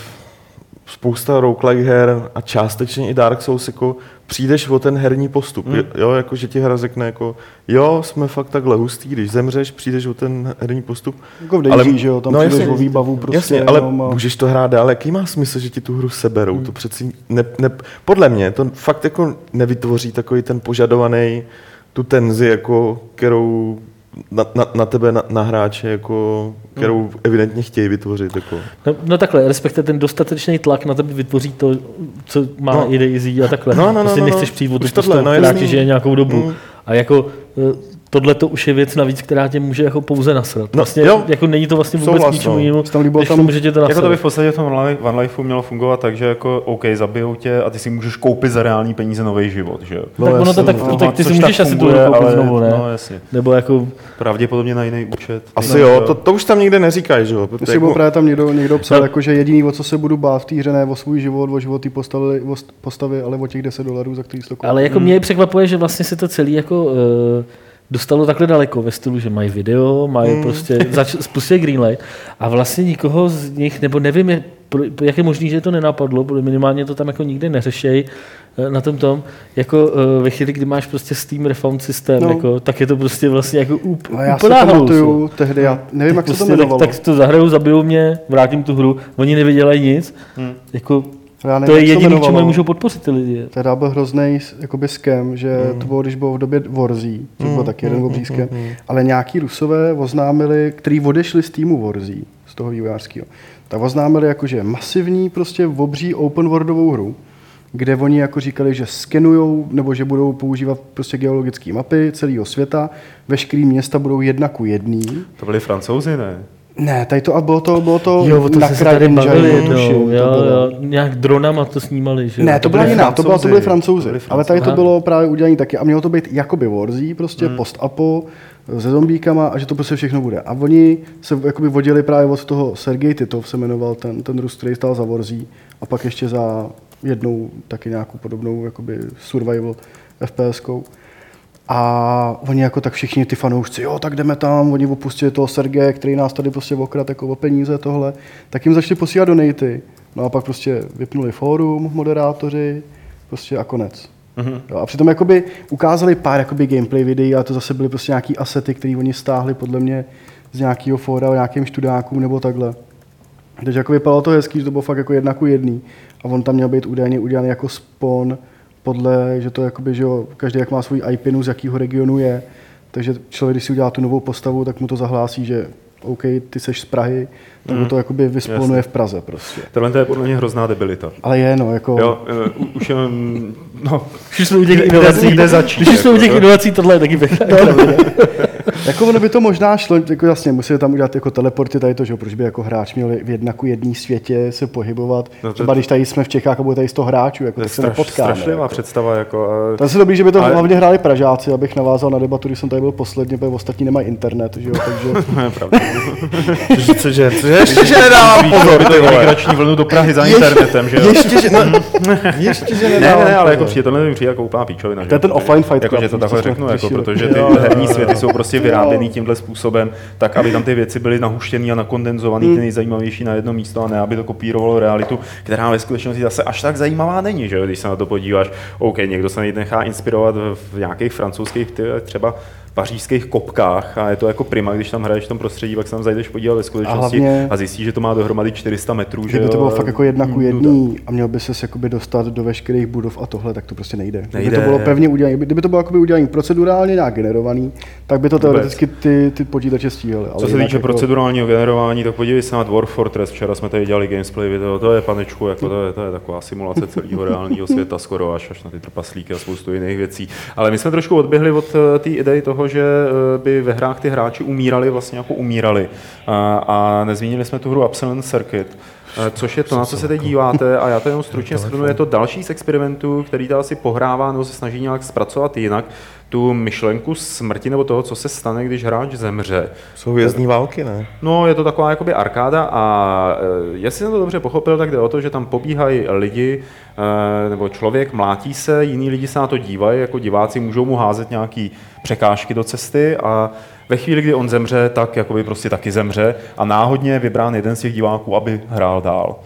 C: spousta roguelike her a částečně i Dark Souls, jako přijdeš o ten herní postup, hmm. jo, jako že ti hra řekne jako, jo, jsme fakt takhle hustý, když zemřeš, přijdeš o ten herní postup.
A: Jako v Daisy, že jo, tam přijdeš o výbavu prostě
C: Jasně, ale
A: a-
C: můžeš to hrát dál, jaký má smysl, že ti tu hru seberou, hmm. to přeci, ne, ne, podle mě to fakt jako nevytvoří takový ten požadovaný, tu tenzi, jako, kterou na, na, na tebe, na, na hráče, jako, kterou
A: Hmm.
C: evidentně chtějí vytvořit. Jako.
D: no, no, takhle, respektive ten dostatečný tlak na tebe vytvoří to, co má
C: No.
D: no. i Daisy a takhle.
C: No, no, no,
D: prostě
C: no,
D: nechceš
C: no.
D: přijít o
C: tohle,
D: postavu,
C: no, jasný.
D: ti žije nějakou dobu.
C: Mm.
D: A jako eh, tohle to už je věc navíc, která tě může jako pouze nasrat.
C: No,
D: Vlastně,
C: jo.
D: jako není to vlastně vůbec
C: Souhlas,
D: ničemu
C: no.
D: jinému,
A: tam líbilo
D: než
A: tam-
D: tomu, že tě to
B: Jako to by
D: nasrat.
B: v podstatě v tom One Life- One Lifeu mělo fungovat tak, že jako OK, zabijou tě a ty si můžeš koupit za reální peníze nový život, že jo?
D: tak ono to tak,
B: No,
D: tak ty si můžeš asi tu
B: funguje,
D: hru koupit
B: ale-
D: znovu, ne?
B: No jasně.
D: Nebo jako,
B: Pravděpodobně na jiný účet.
C: Asi
B: No,
C: jo, to, to už tam nikde neříkají, že jo? protože
A: Myslím, jako... právě tam někdo, někdo psal,
D: No.
A: jako, že jediný, o co se budu bát v té hře, ne o svůj život, o život té postavy, ale o těch 10 dolarů, za který jsi to koupil.
D: ale jako mě překvapuje, že vlastně se to celý jako uh, dostalo takhle daleko ve stylu, že mají video, mají
C: Hmm.
D: prostě, zač, spustili Greenlight a vlastně nikoho z nich, nebo nevím, je, jak je možný, že to nenapadlo, protože minimálně to tam jako nikdy neřešej eh, na tom tom, jako uh, ve chvíli, kdy máš prostě Steam refund systém,
A: No.
D: jako, tak je to prostě vlastně jako úp,
A: A já
D: úplná jo.
A: pamatuju tehdy, já nevím, jak se to
D: Prostě tak,
A: jmenovalo.
D: tak to zahraju, zabijou mě, vrátím tu hru, oni nevydělají nic. Hmm. Jako,
A: Já nevím,
D: to je jediný, čemu
A: jmenovalo.
D: je můžou podpořit ty lidi.
A: Teda byl hrozný jakoby skem, že to bylo, když bylo v době Warzy, což byl taky jeden obří skem, ale nějaký rusové oznámili, který odešli z týmu Warzy, z toho vývojářského, tak oznámili jakože masivní prostě obří open worldovou hru, kde oni jako říkali, že skenujou nebo že budou používat prostě geologické mapy celého světa, veškerý města budou jedna ku jedný.
B: To byli francouzi, ne?
A: Ne, tady to, a bylo to, bylo to
D: Jo, o tom
A: na
D: se tady bavili jednou,
A: to
D: jo, jo, nějak dronama to snímali, že jo?
A: Ne, to byla jiná, to, byla, to byli
B: Francouzi. To
A: Ale tady to bylo právě udělané taky. A mělo to být jakoby Warzy, prostě hmm. post-apo, se zombíkama a že to prostě všechno bude. A oni se jakoby vodili právě od toho Sergej Titov se jmenoval ten, ten Rus, který stál za Warzy a pak ještě za jednou taky nějakou podobnou jakoby survival FPS-kou. A oni jako tak všichni ty fanoušci, jo, tak jdeme tam, oni opustili toho Sergeje, který nás tady prostě okrat jako o peníze tohle, tak jim začali posílat donaty. No a pak prostě vypnuli fórum, moderátoři, prostě a konec. Mm-hmm. Jo, a přitom jakoby ukázali pár jakoby gameplay videí, a to zase byly prostě nějaký asety, které oni stáhli podle mě z nějakého fóra, nějakým študákům nebo takhle. Takže jako vypadalo to hezký, že to bylo fakt jako jedna ku jedný. A on tam měl být údajně udělaný jako spon podle, že to jakoby, že jo, každý jak má svůj IPinu, z jakého regionu je. Takže člověk, když si udělá tu novou postavu, tak mu to zahlásí, že OK, ty seš z Prahy, tak mu to jakoby vysponuje v Praze prostě.
B: Tohle to je podle mě hrozná debilita.
A: Ale je, no, jako...
B: Jo, eh, u- už jenom, no,
D: Když jsme u těch inovací,
B: kde začít,
D: když jsme u
B: jako,
D: těch
B: no?
D: inovací, tohle je taky pěkná.
A: Jako ono by to možná šlo, jako jasně, museli tam udělat jako teleporty tady to, že proč by jako hráč měl v jednaku jedný světě se pohybovat.
B: No to-
A: Třeba když tady jsme v Čechách a bude tady 100 hráčů, jako
B: to
A: tak se
B: straš,
A: nepotkáme.
B: strašlivá
A: jako.
B: představa. Jako, a-
A: To je asi dobrý, že by to
B: Ale-
A: hlavně hráli Pražáci, abych navázal na debatu, když jsem tady byl posledně, protože ostatní nemají internet, že jo, takže
B: To.
C: Cože, cože, cože, ještě, že nedávám pozor, ty vole.
B: Migrační vlnu do Prahy za internetem, že jo?
C: Ještě, že, no, ještě, že
B: Ne,
C: nedávám
B: ne, ne, ale jako přijde, tohle mi přijde jako úplná píčovina. že
A: To je ten offline fight
B: Jako, že to takhle řeknu, jako, protože ty herní světy jsou prostě vyráběný tímhle způsobem, tak aby tam ty věci byly nahuštěný a nakondenzovaný,
A: Hmm.
B: ty nejzajímavější na jedno místo a ne, aby to kopírovalo realitu, která ve skutečnosti zase až tak zajímavá není, že když se na to podíváš. OK, někdo se nechá inspirovat v nějakých francouzských, třeba pařížských kopkách a je to jako prima, když tam hraješ v tom prostředí, pak se tam zajdeš podívat ve skutečnosti a,
A: hlavně-
B: a zjistíš, že to má dohromady 400 metrů. že
A: kdyby to
B: jo,
A: bylo fakt jako jedna ku
B: nuda.
A: jedný a měl by se jakoby dostat do veškerých budov a tohle, tak to prostě nejde. Kdyby
B: Nejde.
A: to bylo pevně udělané, kdyby to bylo jakoby udělané procedurálně nějak generovaný, tak by to teoreticky ty, ty počítače stíhaly. ale
B: Co se týče
A: jako-
B: procedurálního generování, tak podívej se na Dwarf Fortress, včera jsme tady dělali gameplay video, to je panečku, jako to je, to je taková simulace celého reálného světa, skoro až, až na ty trpaslíky a spoustu jiných věcí. Ale my jsme trošku odběhli od eh, té idei toho, že eh, by ve hrách ty hráči umírali vlastně jako umírali. A, a nezmínili jsme tu hru Absalon Circuit, což je to, na co se teď díváte, a já to jenom stručně shrnu, je to další z experimentů, který to asi pohrává nebo se snaží nějak zpracovat jinak, tu myšlenku smrti nebo toho, co se stane, když hráč zemře.
C: Jsou hvězdní války, ne?
B: No, je to taková jakoby arkáda a e, jestli jsem to dobře pochopil, tak jde o to, že tam pobíhají lidi, e, nebo člověk mlátí se, jiní lidi se na to dívají, jako diváci můžou mu házet nějaký překážky do cesty a ve chvíli, kdy on zemře, tak jakoby prostě taky zemře a náhodně je vybrán jeden z těch diváků, aby hrál dál.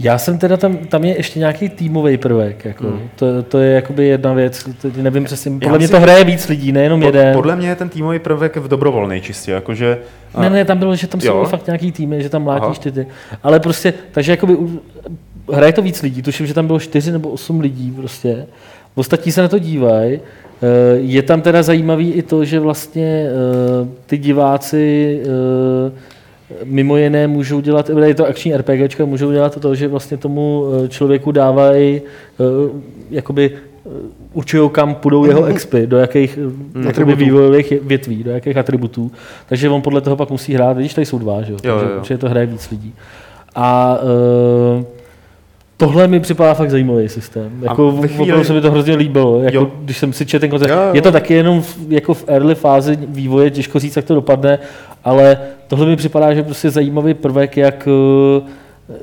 D: Já jsem teda tam, tam je ještě nějaký týmový prvek, jako. Hmm. To, to, je jakoby jedna věc, to, nevím přesně, podle mě to hraje víc lidí, nejenom
B: Po-
D: jeden.
B: Podle mě je ten týmový prvek v dobrovolný čistě, jakože... a-
D: Ne, ne, tam bylo, že tam
B: Jo.
D: jsou fakt nějaký týmy, že tam mlátíš ty, ty. Ale prostě, takže jakoby hraje to víc lidí, tuším, že tam bylo čtyři nebo osm lidí prostě. Ostatní se na to dívají. Eh, Je tam teda zajímavý i to, že vlastně eh, ty diváci eh, mimo jiné můžou dělat, je to akční RPGčka, můžou dělat to, že vlastně tomu člověku dávají jakoby určují, kam půjdou jeho expy, do jakých mm.
A: Atributů.
D: vývojových větví, do jakých atributů. Takže on podle toho pak musí hrát, když tady jsou dva, že jo?
B: Jo,
D: Takže
B: jo, jo.
D: určitě to hraje víc lidí. A uh, tohle mi připadá fakt zajímavý systém. Jako
B: ve chvíli-
D: chvíli... se mi to hrozně líbilo. Jako,
B: Jo.
D: když jsem si četl ten koncept.
C: Jo, jo.
D: Je to taky jenom v, jako v early fázi vývoje, těžko říct, jak to dopadne, ale tohle mi připadá, že prostě zajímavý prvek, jak, eh,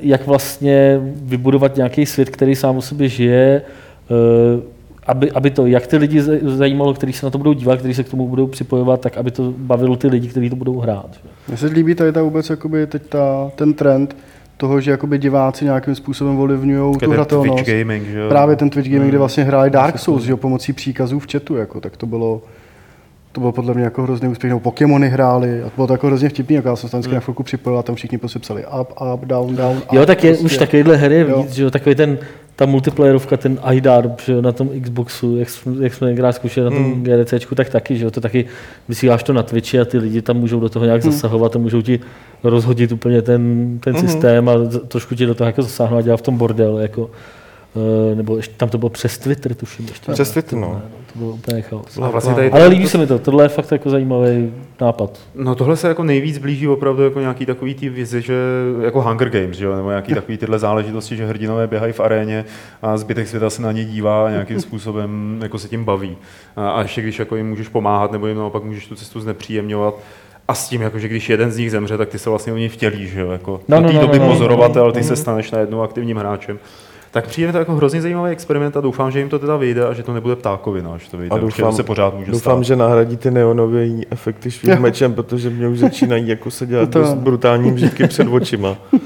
D: jak vlastně vybudovat nějaký svět, který sám o sobě žije, eh, aby, aby to jak ty lidi zaj- zajímalo, kteří se na to budou dívat, kteří se k tomu budou připojovat, tak aby to bavilo ty lidi, kteří to budou hrát.
A: Mně se líbí tady ta vůbec jakoby teď ta, ten trend toho, že jakoby diváci nějakým způsobem ovlivňují tu hratelnost.
B: Twitch gaming, že jo?
A: Právě ten Twitch gaming, kde vlastně hráli Dark Souls, že jo, pomocí příkazů v chatu, jako, tak to bylo, to bylo podle mě jako hrozný úspěch, nebo Pokémony hráli a to bylo to jako hrozně vtipný, jako já jsem se tam vždycky na chvilku připojil a tam všichni prostě psali up, up, down, down, up,
D: Jo, tak je,
A: prostě.
D: už takovýhle je
A: Jo.
D: víc, že jo, takový ten, ta multiplayerovka, ten iDarb, že na tom Xboxu, jak, jsme- jak jsme někdy zkušeli na tom
A: Hmm.
D: GDCčku, tak taky, že jo, to taky vysíláš to na Twitchi a ty lidi tam můžou do toho nějak
A: Hmm.
D: zasahovat a můžou ti rozhodit úplně ten, ten systém a trošku ti do toho jako zasáhnout a dělat v tom bordel, jako, nebo ještě, tam to bylo přes Twitter, tuším. Ještě,
C: Přes Twitter, no.
D: To bylo úplně chaos.
B: A vlastně tady,
D: Ale líbí se mi to, tohle je fakt jako zajímavý nápad.
B: No tohle se jako nejvíc blíží opravdu jako nějaký takový ty vizi, že jako Hunger Games, že jo? nebo nějaký takový tyhle záležitosti, že hrdinové běhají v aréně a zbytek světa se na ně dívá a nějakým způsobem jako se tím baví. A, a ještě když jako jim můžeš pomáhat, nebo jim naopak můžeš tu cestu znepříjemňovat, a s tím, jako, že když jeden z nich zemře, tak ty se vlastně o něj vtělíš, že jo? Jako,
D: No,
B: no,
D: no,
B: té
D: no,
B: doby
D: no, no,
B: pozorovatel, ty se staneš najednou aktivním hráčem. Tak přijde mi to jako hrozně zajímavý experiment a doufám, že jim to teda vyjde a že to nebude ptákovina, že to vyjde.
C: A doufám,
B: to se pořád může
C: doufám
B: stát.
C: že nahradí ty neonové efekty švým mečem, protože mě už začínají jako se dělat
A: To-
C: dost brutální mžitky před očima.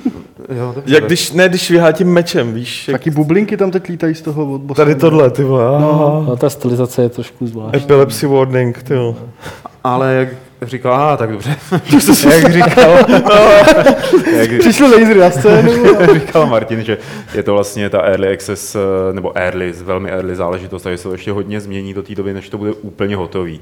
B: Jo, dobře.
C: Jak když, ne, když švihá tím mečem, víš, jak
A: Taky bublinky tam teď lítají z toho od
C: tady tohle, ty vole, no.
D: No, ta stylizace je trošku zvláštní.
C: Epilepsy warning, ty jo.
B: Ale jak říkal, aha, tak dobře. jak říkal, jak,
A: Přišli lasery na scénu.
B: říkal Martin, že je to vlastně ta early access, nebo early, velmi early záležitost, takže se to ještě hodně změní do té doby, než to bude úplně hotový.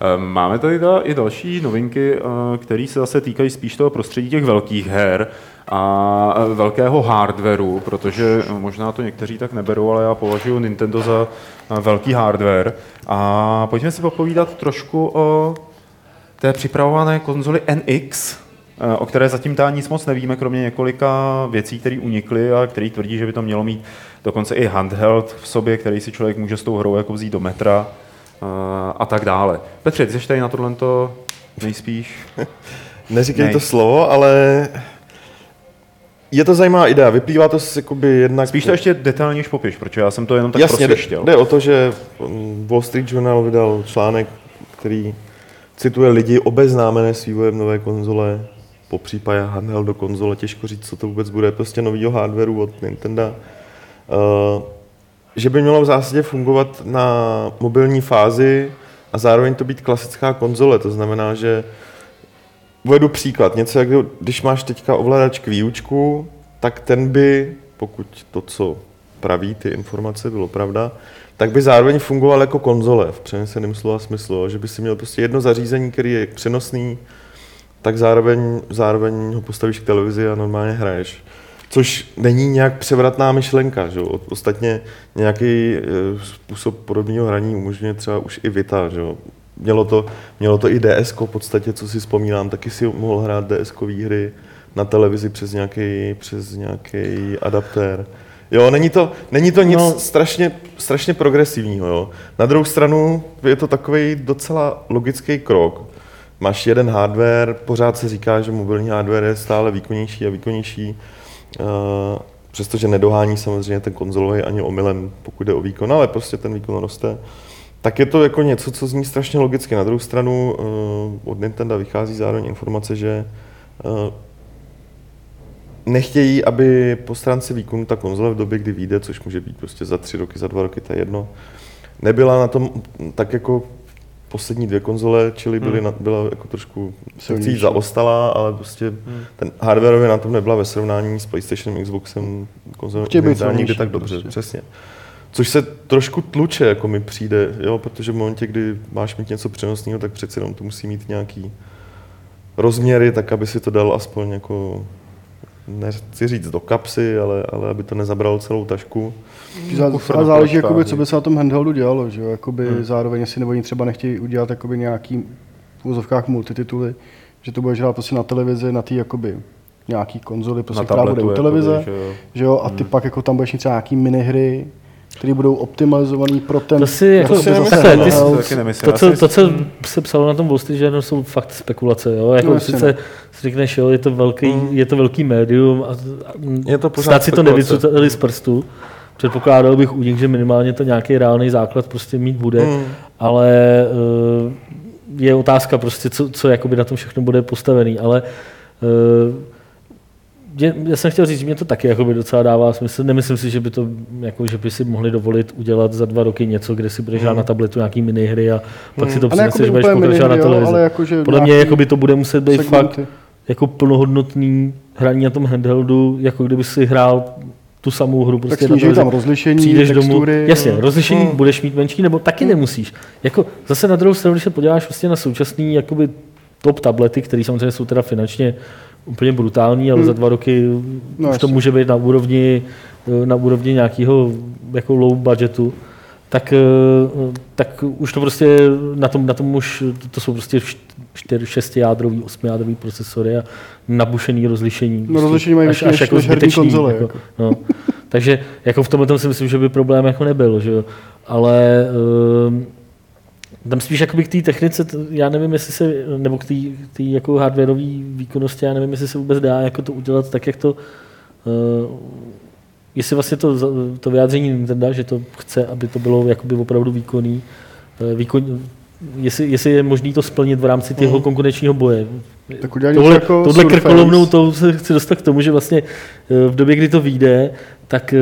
B: Eh, Máme tady teda i další novinky, eh, které se zase týkají spíš toho prostředí těch velkých her a eh, velkého hardwareu, protože možná to někteří tak neberou, ale já považuji Nintendo za eh, velký hardware. A pojďme si popovídat trošku o té připravované konzoli NX, eh, o které zatím tá nic moc nevíme, kromě několika věcí, které unikly a který tvrdí, že by to mělo mít dokonce i handheld v sobě, který si člověk může s tou hrou jako vzít do metra eh, a tak dále. Petře, ty jsi tady na tohle nejspíš?
C: Neříkej
B: Nej.
C: to slovo, ale je to zajímavá idea. Vyplývá to z jakoby jednak...
B: Spíš to ještě detailněji popiš, protože já jsem to jenom tak
C: Jasně, jde,
B: prosvištěl.
C: jde o to, že mm, Wall Street Journal vydal článek, který cituje lidi obeznámené s vývojem nové konzole, po případě handheld do konzole, těžko říct, co to vůbec bude, prostě novýho hardwareu od Nintendo. Uh, že by mělo v zásadě fungovat na mobilní fázi a zároveň to být klasická konzole, to znamená, že Uvedu příklad. Něco jak když máš teďka ovladač k výučku, tak ten by, pokud to, co praví ty informace, bylo pravda, tak by zároveň fungoval jako konzole v přeneseném slova smyslu, že by si měl prostě jedno zařízení, který je přenosný, tak zároveň, zároveň ho postavíš k televizi a normálně hraješ. Což není nějak převratná myšlenka. Že? Ostatně nějaký eh, způsob podobného hraní umožňuje třeba už i Vita. Že? Mělo to, mělo to i DSK v podstatě, co si vzpomínám, taky si mohl hrát DSK hry na televizi přes nějaký, přes nějaký adaptér. Jo, není to, není to nic no. Strašně, strašně progresivního. Jo. Na druhou stranu je to takový docela logický krok. Máš jeden hardware, pořád se říká, že mobilní hardware je stále výkonnější a výkonnější, uh, přestože nedohání samozřejmě ten konzolový ani omylem, pokud jde o výkon, ale prostě ten výkon roste. Tak je to jako něco, co zní strašně logicky. Na druhou stranu uh, od Nintendo vychází zároveň informace, že uh, nechtějí, aby po stránce výkonu ta konzole v době, kdy vyjde, což může být prostě za tři roky, za dva roky, to je jedno, nebyla na tom tak jako poslední dvě konzole, čili byly na, byla jako trošku
A: Silnější.
C: zaostalá, ale prostě
B: Hmm.
C: ten hardwareově na tom nebyla ve srovnání s PlayStationem, Xboxem, konzole
A: Chtějí být
C: nikdy tak dobře,
A: prostě.
C: přesně. Což se trošku tluče, jako mi přijde, jo, protože v momentě, kdy máš mít něco přenosného, tak přeci jenom to musí mít nějaký rozměry, tak aby si to dal aspoň jako nechci říct do kapsy, ale, ale aby to nezabralo celou tašku.
A: Zá,
B: kufr
A: a záleží, jakoby, co by se na tom handheldu dělalo. Že? Jakoby Zároveň, jestli nebo oni třeba nechtějí udělat jakoby nějaký v úzovkách multitituly, že to budeš hrát prostě na televizi, na té jakoby nějaký konzoli, prostě, která bude u televize,
B: jakoby, že jo.
A: že jo, a ty pak jako tam budeš mít třeba nějaký minihry, které budou optimalizované pro ten
D: To si jako,
A: zase
D: ty,
A: handheld.
B: To taky nemyslím.
D: to,
B: Já
D: co, to, co se psalo na tom Wall Street Journal, jsou fakt spekulace. Jo? Jako
A: No,
D: sice si řekneš, jo, je to velký,
C: Mm.
D: je to velký médium a, a
C: Je to pořád
D: si to nevycutali z prstu. Předpokládal bych u nich, že minimálně to nějaký reálný základ prostě mít bude,
C: Mm.
D: ale eh, je otázka prostě, co, co jakoby na tom všechno bude postavený, ale je, já jsem chtěl říct, že mě to taky jakoby docela dává smysl. Nemyslím si, že by, to, jako, že by si mohli dovolit udělat za dva roky něco, kde si budeš hrát na tabletu nějaký minihry a pak si to
A: ne
D: přineseš, budeš pokračovat na televizi.
A: jakože
D: Podle mě
A: nějaký
D: jakoby to bude muset být
A: segmenty.
D: fakt jako plnohodnotný hraní na tom handheldu, jako kdyby si hrál tu samou hru
A: Tak
D: prostě na televizi.
A: tam rozlišení,
D: Přijdeš domů,
A: textury.
D: jasně,
A: jo.
D: rozlišení
C: Hmm.
D: budeš mít menší, nebo taky nemusíš. Jako zase na druhou stranu, když se podíváš vlastně na současný jakoby top tablety, které samozřejmě jsou teda finančně úplně brutální, ale
A: Hmm.
D: za dva roky
A: No,
D: už to může být na úrovni, na úrovni nějakého jako low budgetu, tak, eh, tak už to prostě na tom, na tom už, to jsou prostě čtyři, šestijádrový, osmijádrový procesory a nabušený rozlišení.
A: No,
D: prostě
A: rozlišení mají než herní
D: zbytečný,
A: konzole,
D: Jako,
A: jako.
D: no. Takže jako v tomhle tom si myslím, že by problém jako nebyl, že jo. Ale um, tam spíš jakoby k té technice, t- já nevím, jestli se, nebo k té jako hardwareové výkonnosti, já nevím, jestli se vůbec dá jako to udělat tak, jak to, uh, jestli vlastně to, to vyjádření Nintendo, že to chce, aby to bylo jakoby opravdu výkonný, eh, výkon, jestli, jestli je možné to splnit v rámci těho konkurenčního boje.
A: Tak udělali
D: Tohle,
A: jako
D: tohle
A: Surface.
D: krkolovnou, to se chci dostat k tomu, že vlastně eh, v době, kdy to vyjde, tak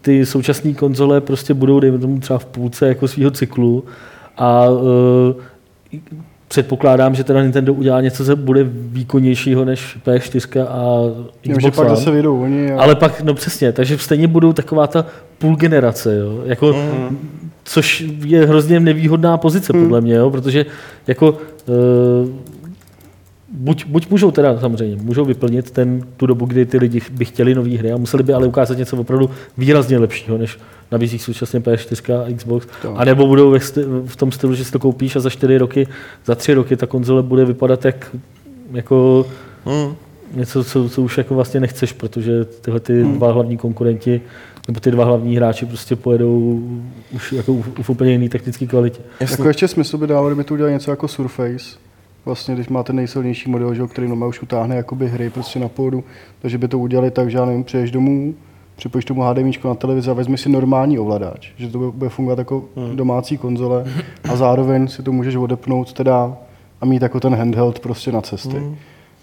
D: ty současné konzole prostě budou, dejme tomu třeba v půlce jako svého cyklu a eh, předpokládám, že teda Nintendo udělá něco, co bude výkonnějšího než PS4 a
A: Jo, že
D: Xbox
A: pak
D: One.
A: zase vyjdou oni. A...
D: Ale pak, no přesně, takže stejně budou taková ta půl generace, jo? Jako,
A: Mhm.
D: což je hrozně nevýhodná pozice podle mě, jo? protože jako uh, buď, buď můžou teda samozřejmě, můžou vyplnit ten, tu dobu, kdy ty lidi by chtěli nové hry a museli by ale ukázat něco opravdu výrazně lepšího, než nabízí současně PS4 a Xbox.
A: To.
D: A nebo budou ve sty, v tom stylu, že si to koupíš a za čtyři roky, za tři roky ta konzole bude vypadat jak jako
C: Hmm.
D: něco, co, co už jako vlastně nechceš, protože tyhle ty dva hlavní konkurenti nebo ty dva hlavní hráči prostě pojedou už jako v, v úplně jiný technické kvalitě.
A: Jako ještě smysl by dávalo, kdyby to udělali něco jako Surface. Vlastně, když máte nejsilnější model, že, který normálně už utáhne jakoby hry prostě na pódu, takže by to udělali tak, že já nevím, přijdeš domů, připojíš tomu HDMI na televizi a vezmi si normální ovladač, že to bude- fungovat jako domácí konzole a zároveň si to můžeš odepnout teda a mít jako ten handheld prostě na cesty.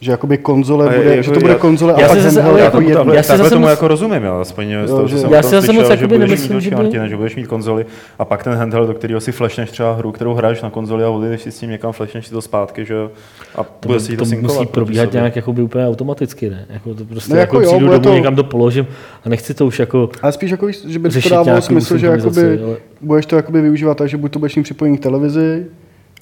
A: Že jakoby konzole
B: A
A: bude,
B: jako
A: že to bude
B: já-
A: konzole
D: já
A: a pak
D: zase- ale
A: jako
D: jako
A: jedno.
D: Já si
B: takhle
D: zase
B: tomu
D: moc-
B: jako rozumím, jo, aspoň z toho, co
A: že-
B: jsem
D: Já si
B: toho
D: zase moc
B: slyšel, že budeš
D: nemyslím,
B: mít
D: že by-
B: Martina, že budeš mít konzoli a pak ten handheld, do kterého si flashneš třeba hru, kterou hraješ na konzoli a odjedeš si s tím někam, flashneš si to zpátky, že jo, a
D: To,
B: bude si
D: to,
B: to
D: musí probíhat nějak jakoby úplně automaticky, ne? Jako to prostě
A: No jako
D: jako
A: jo,
D: přijdu domů,
A: to-
D: někam to položím a nechci to už jako
A: Ale spíš jako, že by to dávalo smysl, že jakoby budeš to jakoby využívat tak, že buď to budeš mít připojený k televizi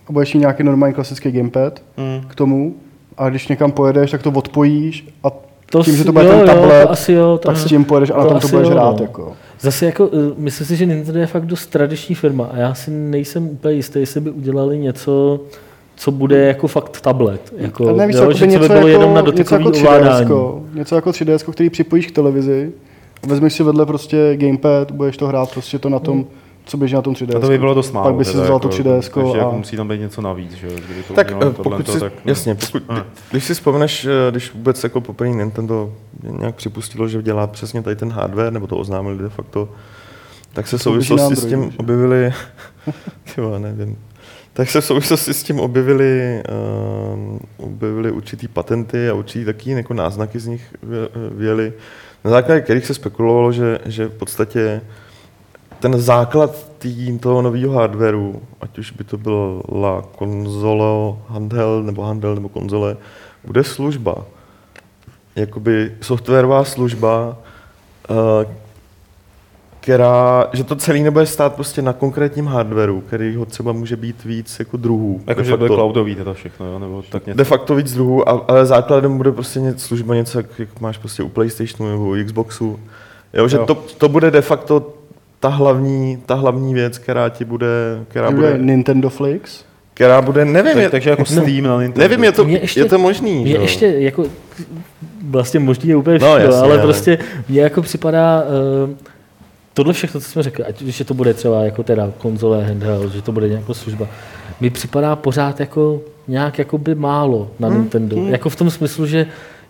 A: a budeš mít nějaký normální klasický gamepad
C: Hmm.
A: k tomu a když někam pojedeš, tak to odpojíš a
D: to
A: tím, že to bude
D: jo,
A: ten
D: jo,
A: tablet,
D: to asi jo, to,
A: tak s tím pojedeš a na tom to budeš
D: jo,
A: hrát.
D: no.
A: Jako.
D: Zase jako, eh, myslím si, že Nintendo je fakt dost tradiční firma a já si nejsem úplně jistý, jestli by udělali něco, co bude jako fakt tablet. Jako,
A: A nevíš,
D: jo,
A: jako
D: že
A: by
D: co by
A: něco,
D: bylo
A: jako,
D: jenom na
A: něco
D: dotykový
A: jako 3DS,
D: ovládání.
A: něco jako 3DS, který připojíš k televizi a vezmeš si vedle prostě gamepad, budeš to hrát prostě to na tom, co běží na tom 3DS.
B: A to by bylo dost málo.
A: Pak by si vzal
B: jako,
A: to 3DS
B: Takže
A: a...
B: jako musí tam být něco navíc, že kdyby to
C: Tak
B: tohle,
C: pokud
B: to,
C: si,
B: tak,
C: jasně, pokud,
B: Ne.
C: když si vzpomeneš, eh, když vůbec jako poprvé Nintendo nějak připustilo, že dělá přesně tady ten hardware, nebo to oznámili de facto, tak se v souvislosti s tím objevili, jo, nevím, tak se v souvislosti s tím objevili, uh, objevili určitý patenty a určitý taky jako náznaky z nich věly, na základě kterých se spekulovalo, že, že v podstatě ten základ tý, toho nového hardwareu, ať už by to byla konzole, handheld nebo handheld nebo konzole, bude služba. Jakoby softwarová služba, eh, která, že to celý nebude stát prostě na konkrétním hardwareu, který ho třeba může být víc jako druhů.
B: Jakože
C: De
B: bude
C: facto-
B: cloudový teda všechno, jo? nebo tak něco.
C: De facto víc druhů, ale základem bude prostě něco, služba něco, jak, jak máš prostě u PlayStationu nebo u Xboxu. Jo, že
B: Jo.
C: To, to bude de facto ta hlavní, ta hlavní věc, která ti bude, která
A: Bude
C: bude,
A: Nintendo Flix.
C: která bude, nevím,
B: tak,
C: je,
B: takže jako Steam na Nintendo.
C: nevím, je to,
D: Mně ještě-
C: je to možný. Že jo.
D: ještě jako vlastně možný je úplně
C: No,
D: všechno,
C: jasně,
D: ale
C: ale-
D: prostě mně jako připadá uh, tohle všechno, co jsme řekli, ať že to bude třeba jako teda konzole, handheld, že to bude nějaká služba, mi připadá pořád jako nějak jakoby málo na
C: Hmm,
D: Nintendo. Jako v tom smyslu, že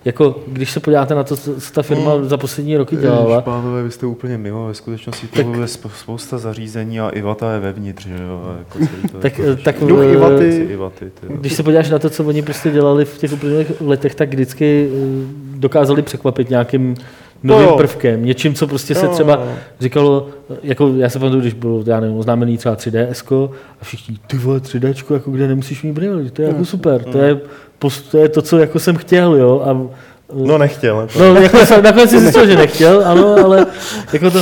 D: jako když se podíváte na to, co ta firma
C: Hmm.
D: za poslední roky dělala,
B: Pánové, vy jste úplně mimo, ve skutečnosti to je sp- spousta zařízení a Ivata je vevnitř, že jo, jako celý to
D: tak,
B: je
D: eh, tak
A: Duch
D: eh,
A: Ivaty.
B: Ty Ivaty, ty.
D: Když se podíváš na to, co oni prostě dělali v těch uplynulých letech, tak vždycky eh, dokázali překvapit nějakým novým
C: jo.
D: prvkem, něčím, co prostě se třeba říkalo, jako já se pamatuju, když bylo, já nevím, oznámený třeba 3DS, a všichni, ty vole, 3D, jako kde nemusíš mít brýle, to je jako super, to je, pos- to je to, co jako jsem chtěl, jo, a
C: No nechtěl. Jako.
D: No, jako jsem, nakonec si zjistil, že nechtěl, ano, ale jako to,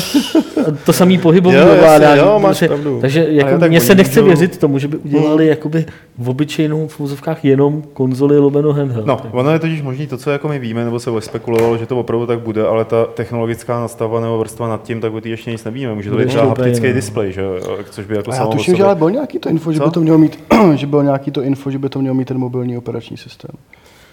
D: to samý pohybový
C: Jo, jasně,
D: ovládání.
C: jo, máš
D: prostě-
C: pravdu.
D: Takže jako
B: tak
D: mně se nechce
B: můžou-
D: věřit tomu, že by udělali jakoby v obyčejnou v úzovkách jenom konzoli lomeno handheld.
B: No, ono je totiž možný to, co jako my víme, nebo se spekulovalo, že to opravdu tak bude, ale ta technologická nastavba nebo vrstva nad tím, tak o ještě nic nevíme. Může to být
D: Ještě
B: třeba haptický displej, že jo, což by jako
A: A já tuším, že ale bylo nějaký to info, že
B: Co?
A: by to mělo mít, že bylo nějaký to info, že by to mělo mít ten mobilní operační systém.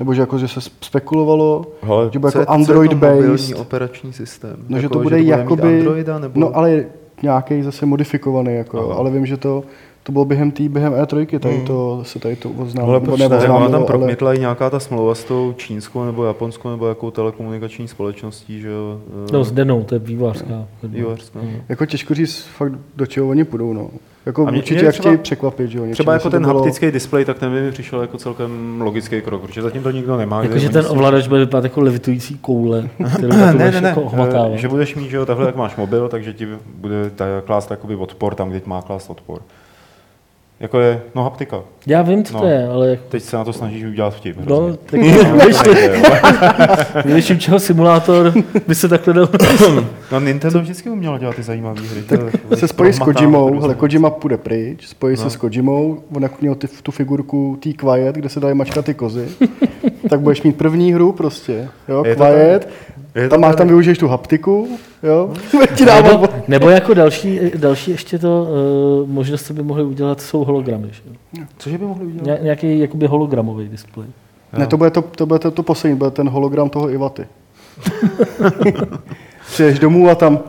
A: Nebo že, jako, že se spekulovalo,
C: Hele,
A: že bude jako
B: co je to
A: Android
B: mobilní
A: based.
B: operační systém.
A: No, že
B: Jako,
A: to bude jakoby,
B: Androida, nebo...
A: no ale nějaký zase modifikovaný, jako,
B: Aha.
A: ale vím, že to, to bylo během tý, během E3, tady to se tady to
C: Ale
A: oznámilo, nebo
C: proč ne?
B: Ona tam
A: ale
B: promítla i nějaká ta smlouva s tou čínskou nebo japonskou nebo jakou telekomunikační společností, že jo?
D: No, s Denou, to je vývářská.
B: Vývojářská.
A: jako těžko říct fakt, do čeho oni půjdou, no. Jako
B: A mě-
A: určitě
B: mě
A: jak
B: třeba-
A: chtějí překvapit, že jo. něčím,
B: Třeba jako ten
A: bylo-
B: haptický displej, tak ten by mi přišel jako celkem logický krok, protože zatím to nikdo nemá. kde
D: Jakože
B: oni
D: ten ovladač bude vypadat jako levitující koule, kterou ne,
B: ne, ne, ne,
D: jako hmatává.
B: eh, že budeš mít, že jo, takhle jak máš mobil, takže ti bude ta- klást jakoby odpor tam, kde má klást odpor. Jako je, no haptika.
D: Já vím, co
B: No.
D: to je, ale jako-
B: Teď se na to snažíš udělat vtip.
D: no, tak
B: Nejde, jo.
D: větším čeho simulátor by se takhle dal.
B: No Nintendo vždycky umělo dělat ty zajímavé hry. To je-
A: se spojí s Kojimou, hele, Kojima půjde pryč, spojí
B: No.
A: se s Kojimou, on jako měl ty, tu figurku tý Quiet, kde se dají mačkat ty kozy, tak budeš mít první hru prostě, jo,
B: Je
A: Quiet,
B: Je to
A: tam máš,
B: tady.
A: tam využiješ tu haptiku, jo, ti dává
D: Nebo, nebo jako další, další ještě to uh, možnost, co by mohli udělat, jsou hologramy. Že? jo?
B: Cože by mohli udělat?
D: Ně, nějaký jakoby hologramový displej.
A: Ne, to bude to, to, bude to, to poslední, bude ten hologram toho Ivaty. Přijdeš domů a tam,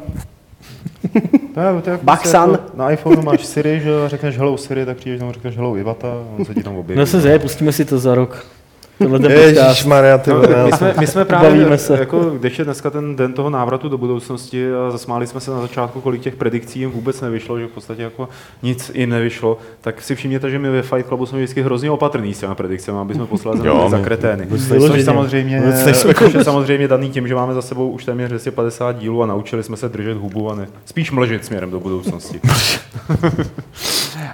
B: To je, to je jako
A: Baxan.
B: Jako na iPhoneu máš Siri, že řekneš hello Siri, tak přijdeš domů, řekneš hello Ivata a on se ti tam objeví.
D: No se zje, pustíme si to za rok. Tenhle ten podcast.
C: Maria, ty
B: No, my, jsme, my jsme právě,
D: Bavíme se.
B: jako, když je dneska ten den toho návratu do budoucnosti a zasmáli jsme se na začátku, kolik těch predikcí jim vůbec nevyšlo, že v podstatě jako nic i nevyšlo, tak si všimněte, že my ve Fight Clubu jsme vždycky hrozně opatrní s těmi predikcemi, aby jsme poslali
C: Jo,
B: za kretény. Což samozřejmě, což je samozřejmě daný tím, že máme za sebou už téměř 250 dílů a naučili jsme se držet hubu a ne, spíš mlžit směrem do budoucnosti.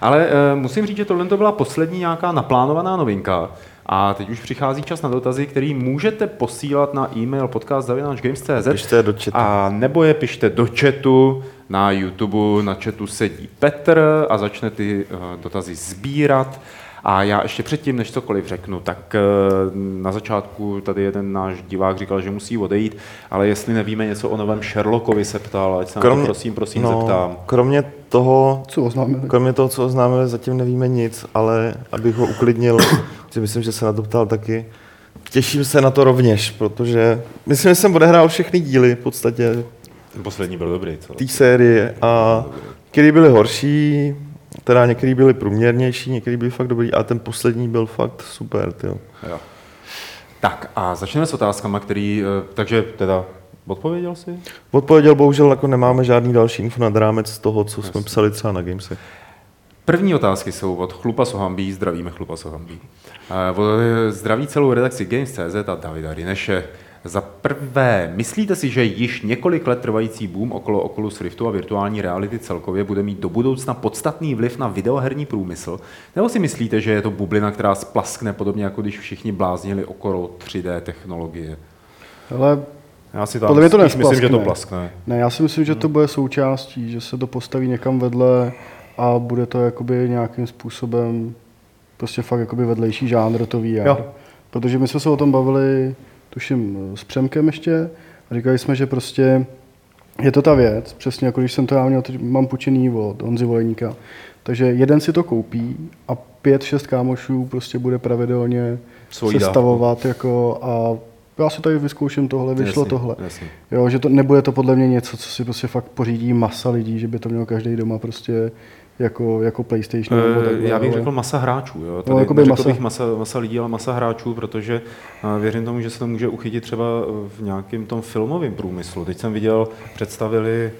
B: Ale uh, musím říct, že tohle to byla poslední nějaká naplánovaná novinka. A teď už přichází čas na dotazy, který můžete posílat na e-mail podcast.games.cz
C: Pište je do chatu.
B: a nebo je pište do chatu na YouTube, na chatu sedí Petr a začne ty uh, dotazy sbírat. A já ještě předtím, než cokoliv řeknu, tak uh, na začátku tady jeden náš divák říkal, že musí odejít, ale jestli nevíme něco o novém Sherlockovi, se ptal, ať se na to prosím, prosím
C: no,
B: zeptám.
C: Kromě toho,
A: co oznámili.
C: kromě toho, co oznámili, zatím nevíme nic, ale abych ho uklidnil, si myslím, že se na to ptal taky, těším se na to rovněž, protože myslím, že jsem odehrál všechny díly v podstatě
B: Ten poslední byl dobrý, co?
C: té série a který byly horší, teda některý byly průměrnější, některý byly fakt dobrý a ten poslední byl fakt super, tyjo.
B: Jo. Tak a začneme s otázkama, který, eh, takže teda odpověděl jsi?
C: Odpověděl, bohužel jako nemáme žádný další info nad rámec toho, co jsme psali třeba na Gamesech.
B: První otázky jsou od Chlupa Sohambí, zdravíme Chlupa Sohambí. Eh, od- Zdraví celou redakci Games.cz a Davida Rineše. Za prvé, myslíte si, že již několik let trvající boom okolo Oculus Riftu a virtuální reality celkově bude mít do budoucna podstatný vliv na videoherní průmysl? Nebo si myslíte, že je to bublina, která splaskne podobně jako když všichni bláznili okolo 3D technologie?
A: Ale
B: Já si tam
A: mě to
B: myslím, že to plaskne.
A: Ne, já si myslím, že to bude součástí, že se to postaví někam vedle a bude to jakoby nějakým způsobem prostě fakt jakoby vedlejší žánr to VR.
B: Jo.
A: Protože my jsme se o tom bavili, tuším, s Přemkem ještě a říkali jsme, že prostě je to ta věc, přesně jako když jsem to já měl, teď mám půjčený od Honzy Voleníka, takže jeden si to koupí a pět, šest kámošů prostě bude pravidelně
B: Svojí dávku.
A: sestavovat jako a já si tady vyzkouším tohle, vyšlo
B: Jasně,
A: tohle.
B: jasně.
A: Jo, že to nebude to podle mě něco, co si prostě fakt pořídí masa lidí, že by to měl každý doma prostě jako, jako PlayStation. nebo
B: Eh,
A: takhle,
B: Já bych
A: ale-
B: řekl masa hráčů. Jo. Tady
A: No,
B: no,
A: jakoby
B: neřekl
A: masa.
B: bych masa, masa lidí, ale masa hráčů, protože eh, věřím tomu, že se to může uchytit třeba eh, v nějakém tom filmovém průmyslu. Teď jsem viděl, představili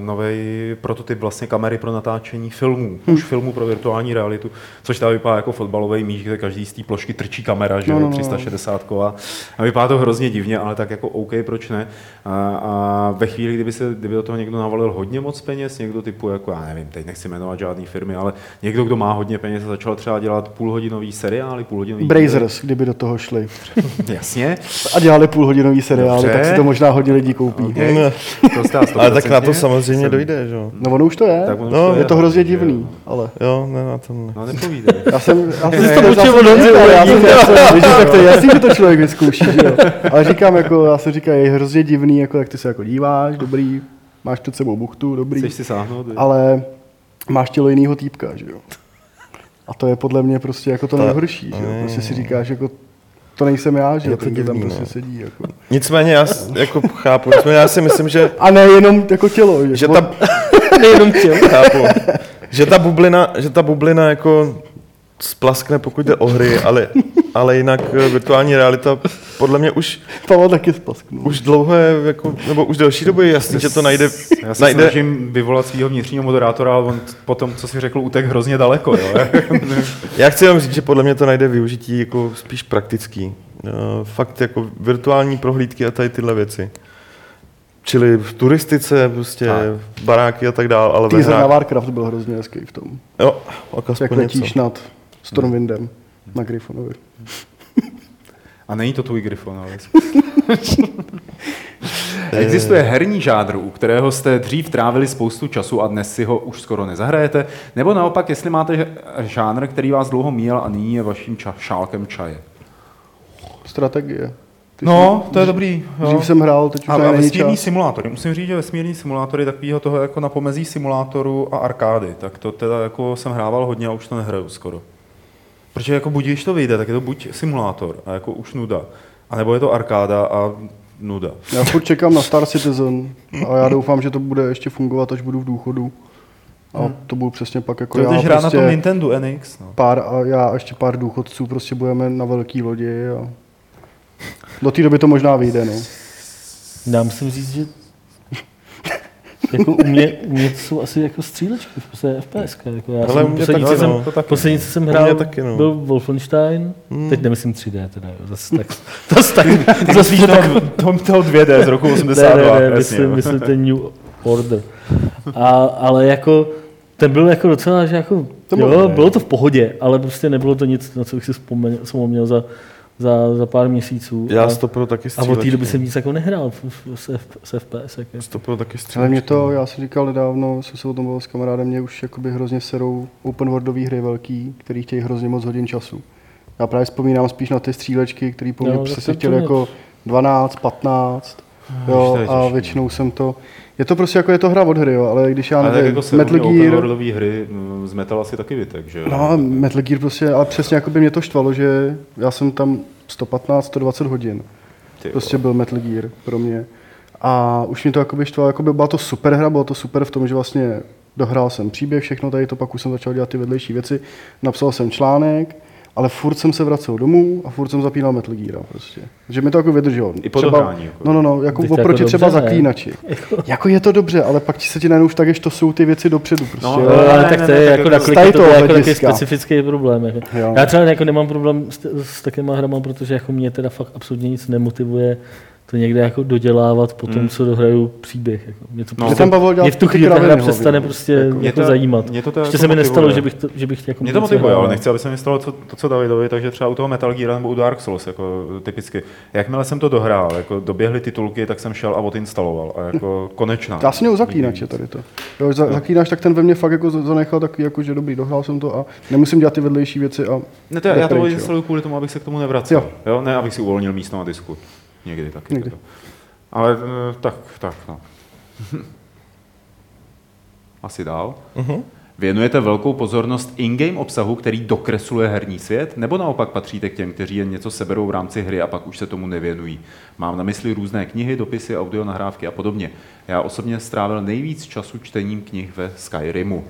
B: nový prototyp vlastně kamery pro natáčení filmů,
A: Hm.
B: už filmů pro virtuální realitu, což tam vypadá jako fotbalový míč, kde každý z té plošky trčí kamera, že
A: No,
B: jo,
A: no, no.
B: 360 a, a vypadá to hrozně divně, ale tak jako OK, proč ne? A, a ve chvíli, kdyby, se, kdyby do toho někdo navalil hodně moc peněz, někdo typu, jako já nevím, teď nechci jmenovat žádné firmy, ale někdo, kdo má hodně peněz a začal třeba dělat půlhodinový seriály, půlhodinový
A: Brazers, kdyby do toho šli.
B: Jasně.
A: A dělali půlhodinový seriály,
B: Dobře.
A: tak si to možná hodně lidí koupí.
B: Okay.
C: Ne.
B: To
C: Ale tak na to
B: 100%.
C: samozřejmě
B: Jsem-
C: dojde, že jo.
A: No ono už to je.
B: Tak ono
C: No,
B: to
A: je to hrozně divný, ale...
C: Jo, ne, na to ne.
B: No nepovídej.
A: Já jsem, já jsem,
D: to od Honzy
A: já jsem, tak to je jasný, že to člověk vyzkouší, že jo. Ale říkám, jako, já jsem říkal, je hrozně divný, jako, jak ty se jako díváš, dobrý, máš před sebou buchtu, dobrý,
B: Chceš si sáhnout? viď?
A: ale máš tělo jinýho týpka, že jo. A to je podle mě prostě jako to
C: To-
A: nejhorší, že jo. Prostě si říkáš, jako, to nejsem já, že jo,
C: to
A: ten, tam prostě
C: no.
A: sedí, jako.
C: Nicméně já jako chápu, nicméně já si myslím, že,
A: A ne jenom jako tělo, že,
C: že ta,
D: Nejenom tělo.
C: chápu, že ta bublina, že ta bublina jako splaskne, pokud jde o hry, ale, ale jinak eh, virtuální realita podle mě už,
A: Pavel taky splasknul.
C: už dlouho je, jako, nebo už delší dobu je jasný, že to najde,
B: Já se
C: najde
B: snažím vyvolat svého vnitřního moderátora, ale on po tom, co si řekl, utek hrozně daleko. Jo?
C: Já chci jenom říct, že podle mě to najde využití jako spíš praktický. Eh, Fakt jako virtuální prohlídky a tady tyhle věci. Čili v turistice, prostě
B: Tak.
C: baráky a tak dále, ale
A: Teaser na. Warcraft byl hrozně hezký v tom.
C: Jo, tak
A: Jak letíš
C: něco.
A: nad Stormwindem na Gryffonovi.
B: A není to tvůj Gryfon, ale... Existuje herní žánr, u kterého jste dřív trávili spoustu času a dnes si ho už skoro nezahrajete? Nebo naopak, jestli máte žánr, který vás dlouho míjel a nyní je vaším ča- šálkem čaje?
A: Strategie. Ty
B: No, to je dobrý.
A: jsi, dřív jsem hrál, teď už
B: A, a vesmírný
A: čas.
B: simulátory. Musím říct, že vesmírný simulátory takového toho jako na pomezí simulátoru a arkády. Tak to teda jako jsem hrával hodně a už to nehraju skoro. Protože jako buď, když to vyjde, tak je to buď simulátor a jako už nuda. A nebo je to arkáda a nuda.
A: Já furt čekám na Star Citizen a já doufám, že to bude ještě fungovat, až budu v důchodu. A to budu přesně pak jako
B: To
A: já prostě
B: na tom Nintendo NX. No.
A: pár a já a ještě pár důchodců prostě budeme na velký lodi a do té doby to možná vyjde, no.
D: Já musím říct, že jako u mě, u mě to jsou asi jako střílečky, v podstatě FPS. Jako já
C: Ale
D: jsem, poslední,
C: taky,
D: co jsem,
C: no,
B: to taky.
D: poslední, co jsem hrál,
C: taky, no.
D: byl Wolfenstein. Teď nemyslím 3D teda, jo. Zase tak, zase tak, zase to tak,
B: Tom toho 2D z roku
D: ne,
B: 82.
D: ne, ne,
B: jasně,
D: myslím, myslím ten New Order. A, ale jako, ten byl jako docela, že jako,
A: To bylo
D: jo, bylo to v pohodě, ale prostě nebylo to nic, na co bych si vzpomněl, vzpomněl za, za, za pár měsíců.
C: Já
D: a,
C: stopro taky
D: a od té doby
C: střílečky.
D: jsem nic jako nehrál v- v- s F- s FPS. Jako.
C: Stopro taky
A: Ale mě
C: střílečky.
A: to, já jsem říkal nedávno, jsem se o tom bavil s kamarádem, mě už jakoby hrozně serou open worldové hry velký, který chtějí hrozně moc hodin času. Já právě vzpomínám spíš na ty střílečky, které po mně
D: No,
A: se
D: to
A: chtěli jako 12, 15,
B: to
A: jo, a většinou jsem to, je to prostě jako je to hra od hry, jo, ale když já
B: Ale
A: nevím,
B: jako se
A: Metal Gear,
B: hry mm, z Metal asi taky vytek, že jo?
A: no, Metal Gear prostě, ale přesně jako by mě to štvalo, že já jsem tam 115, 120 hodin.
B: Ty jo.
A: Prostě byl Metal Gear pro mě. A už mě to jakoby štvalo, jakoby byla to super hra, bylo to super v tom, že vlastně dohrál jsem příběh, všechno tady to, pak už jsem začal dělat ty vedlejší věci, napsal jsem článek, ale furt jsem se vracel domů a furt jsem zapínal Metal Gear prostě. Že mi to jako vydrželo.
B: I po dohrání, jako.
A: No, no, no, jako
D: Teď to
A: oproti
D: jako
A: třeba
D: dobře, ne?
A: zaklínači. Jako je to dobře, ale pak ti se ti najednou už tak, to jsou ty věci dopředu prostě.
B: No,
D: ale
B: ne,
D: tak to je jako
B: jako
D: na to, je jako taky specifický problém. Jako. Já třeba jako nemám problém s, s takovýma hrama, protože jako mě teda fakt absolutně nic nemotivuje to někde jako dodělávat po
B: Hmm.
D: tom, co dohraju příběh. Jako. Mě, to
B: No.
D: prostě,
A: Mě tam bavilo dělat
D: mě v tu chvíli ta hra přestane
A: hlavně,
D: prostě
A: jako.
B: Mě
D: jako
B: to-
D: zajímat.
B: mě to to
D: Ještě
B: jako
D: se mi nestalo, že bych to, že bych jako
B: Mě to motivuje, ale nechci, aby se mi stalo to, to, co Davidovi, takže třeba u toho Metal Gear nebo u Dark Souls, jako typicky. Jakmile jsem to dohrál, jako doběhly titulky, tak jsem šel a odinstaloval a jako konečná.
A: Já jsem měl zaklínače tady to. Jo, za, zaklínač, tak ten ve mně fakt jako za- zanechal taky, jako, že dobrý, dohrál jsem to a nemusím dělat ty vedlejší věci. A
B: Ne, to, já to
A: pryč, jo.
B: odinstaluju kvůli tomu, abych se k tomu nevracel. Jo. Ne, abych si uvolnil místo na disku. Někdy taky.
A: Někdy.
B: Teda. Ale eh, tak, tak, no. Asi dál. Uh-huh. Věnujete velkou pozornost in-game obsahu, který dokresluje herní svět, nebo naopak patříte k těm, kteří jen něco seberou v rámci hry a pak už se tomu nevěnují? Mám na mysli různé knihy, dopisy, audio nahrávky a podobně. Já osobně strávil nejvíc času čtením knih ve Skyrimu.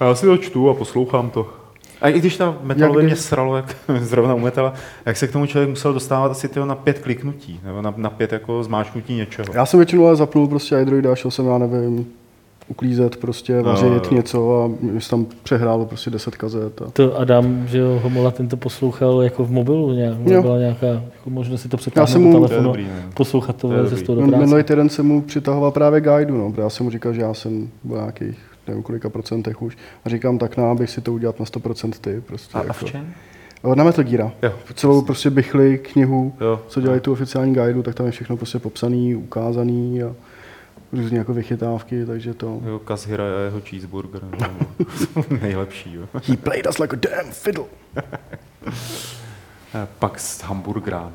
B: A já si to čtu a poslouchám to. A i když ta metalově mě sralo, jak zrovna u metala, jak se k tomu člověk musel dostávat asi tyho na pět kliknutí, nebo na, na pět jako zmáčknutí něčeho.
A: Já jsem většinou ale zapnul prostě iDroida, šel jsem, já nevím, uklízet, prostě vařit
B: jo, jo.
A: něco a mi tam přehrálo prostě 10 kazet. A...
D: To Adam, že jo, Homola ten to poslouchal jako v mobilu nějak,
A: Jo.
D: byla nějaká jako možnost si to
A: Já
D: přetáhnout
A: jsem
D: do
A: mu-
B: To je
D: telefonu,
B: dobrý, ne?
D: poslouchat to,
B: To je
D: to
B: dobrý.
D: z toho do práce.
A: Minulý týden jsem mu přitahoval právě guidu, no, protože já jsem mu říkal, že já jsem byl nějakých nevím kolika procentech už. A říkám, tak na, abych si to udělat na 100% ty. Prostě,
B: A, a
A: jako.
B: v čem?
A: Na Metal Gear.
B: Jo,
A: Celou prostě bychli knihu,
B: Jo.
A: co dělají tu oficiální guidu, tak tam je všechno prostě popsaný, ukázaný a různě jako vychytávky, takže to...
B: Jo, Kazhira a jeho cheeseburger. Nejlepší, jo.
A: He played us like a damn fiddle.
B: Eh, Pak s hamburgrán.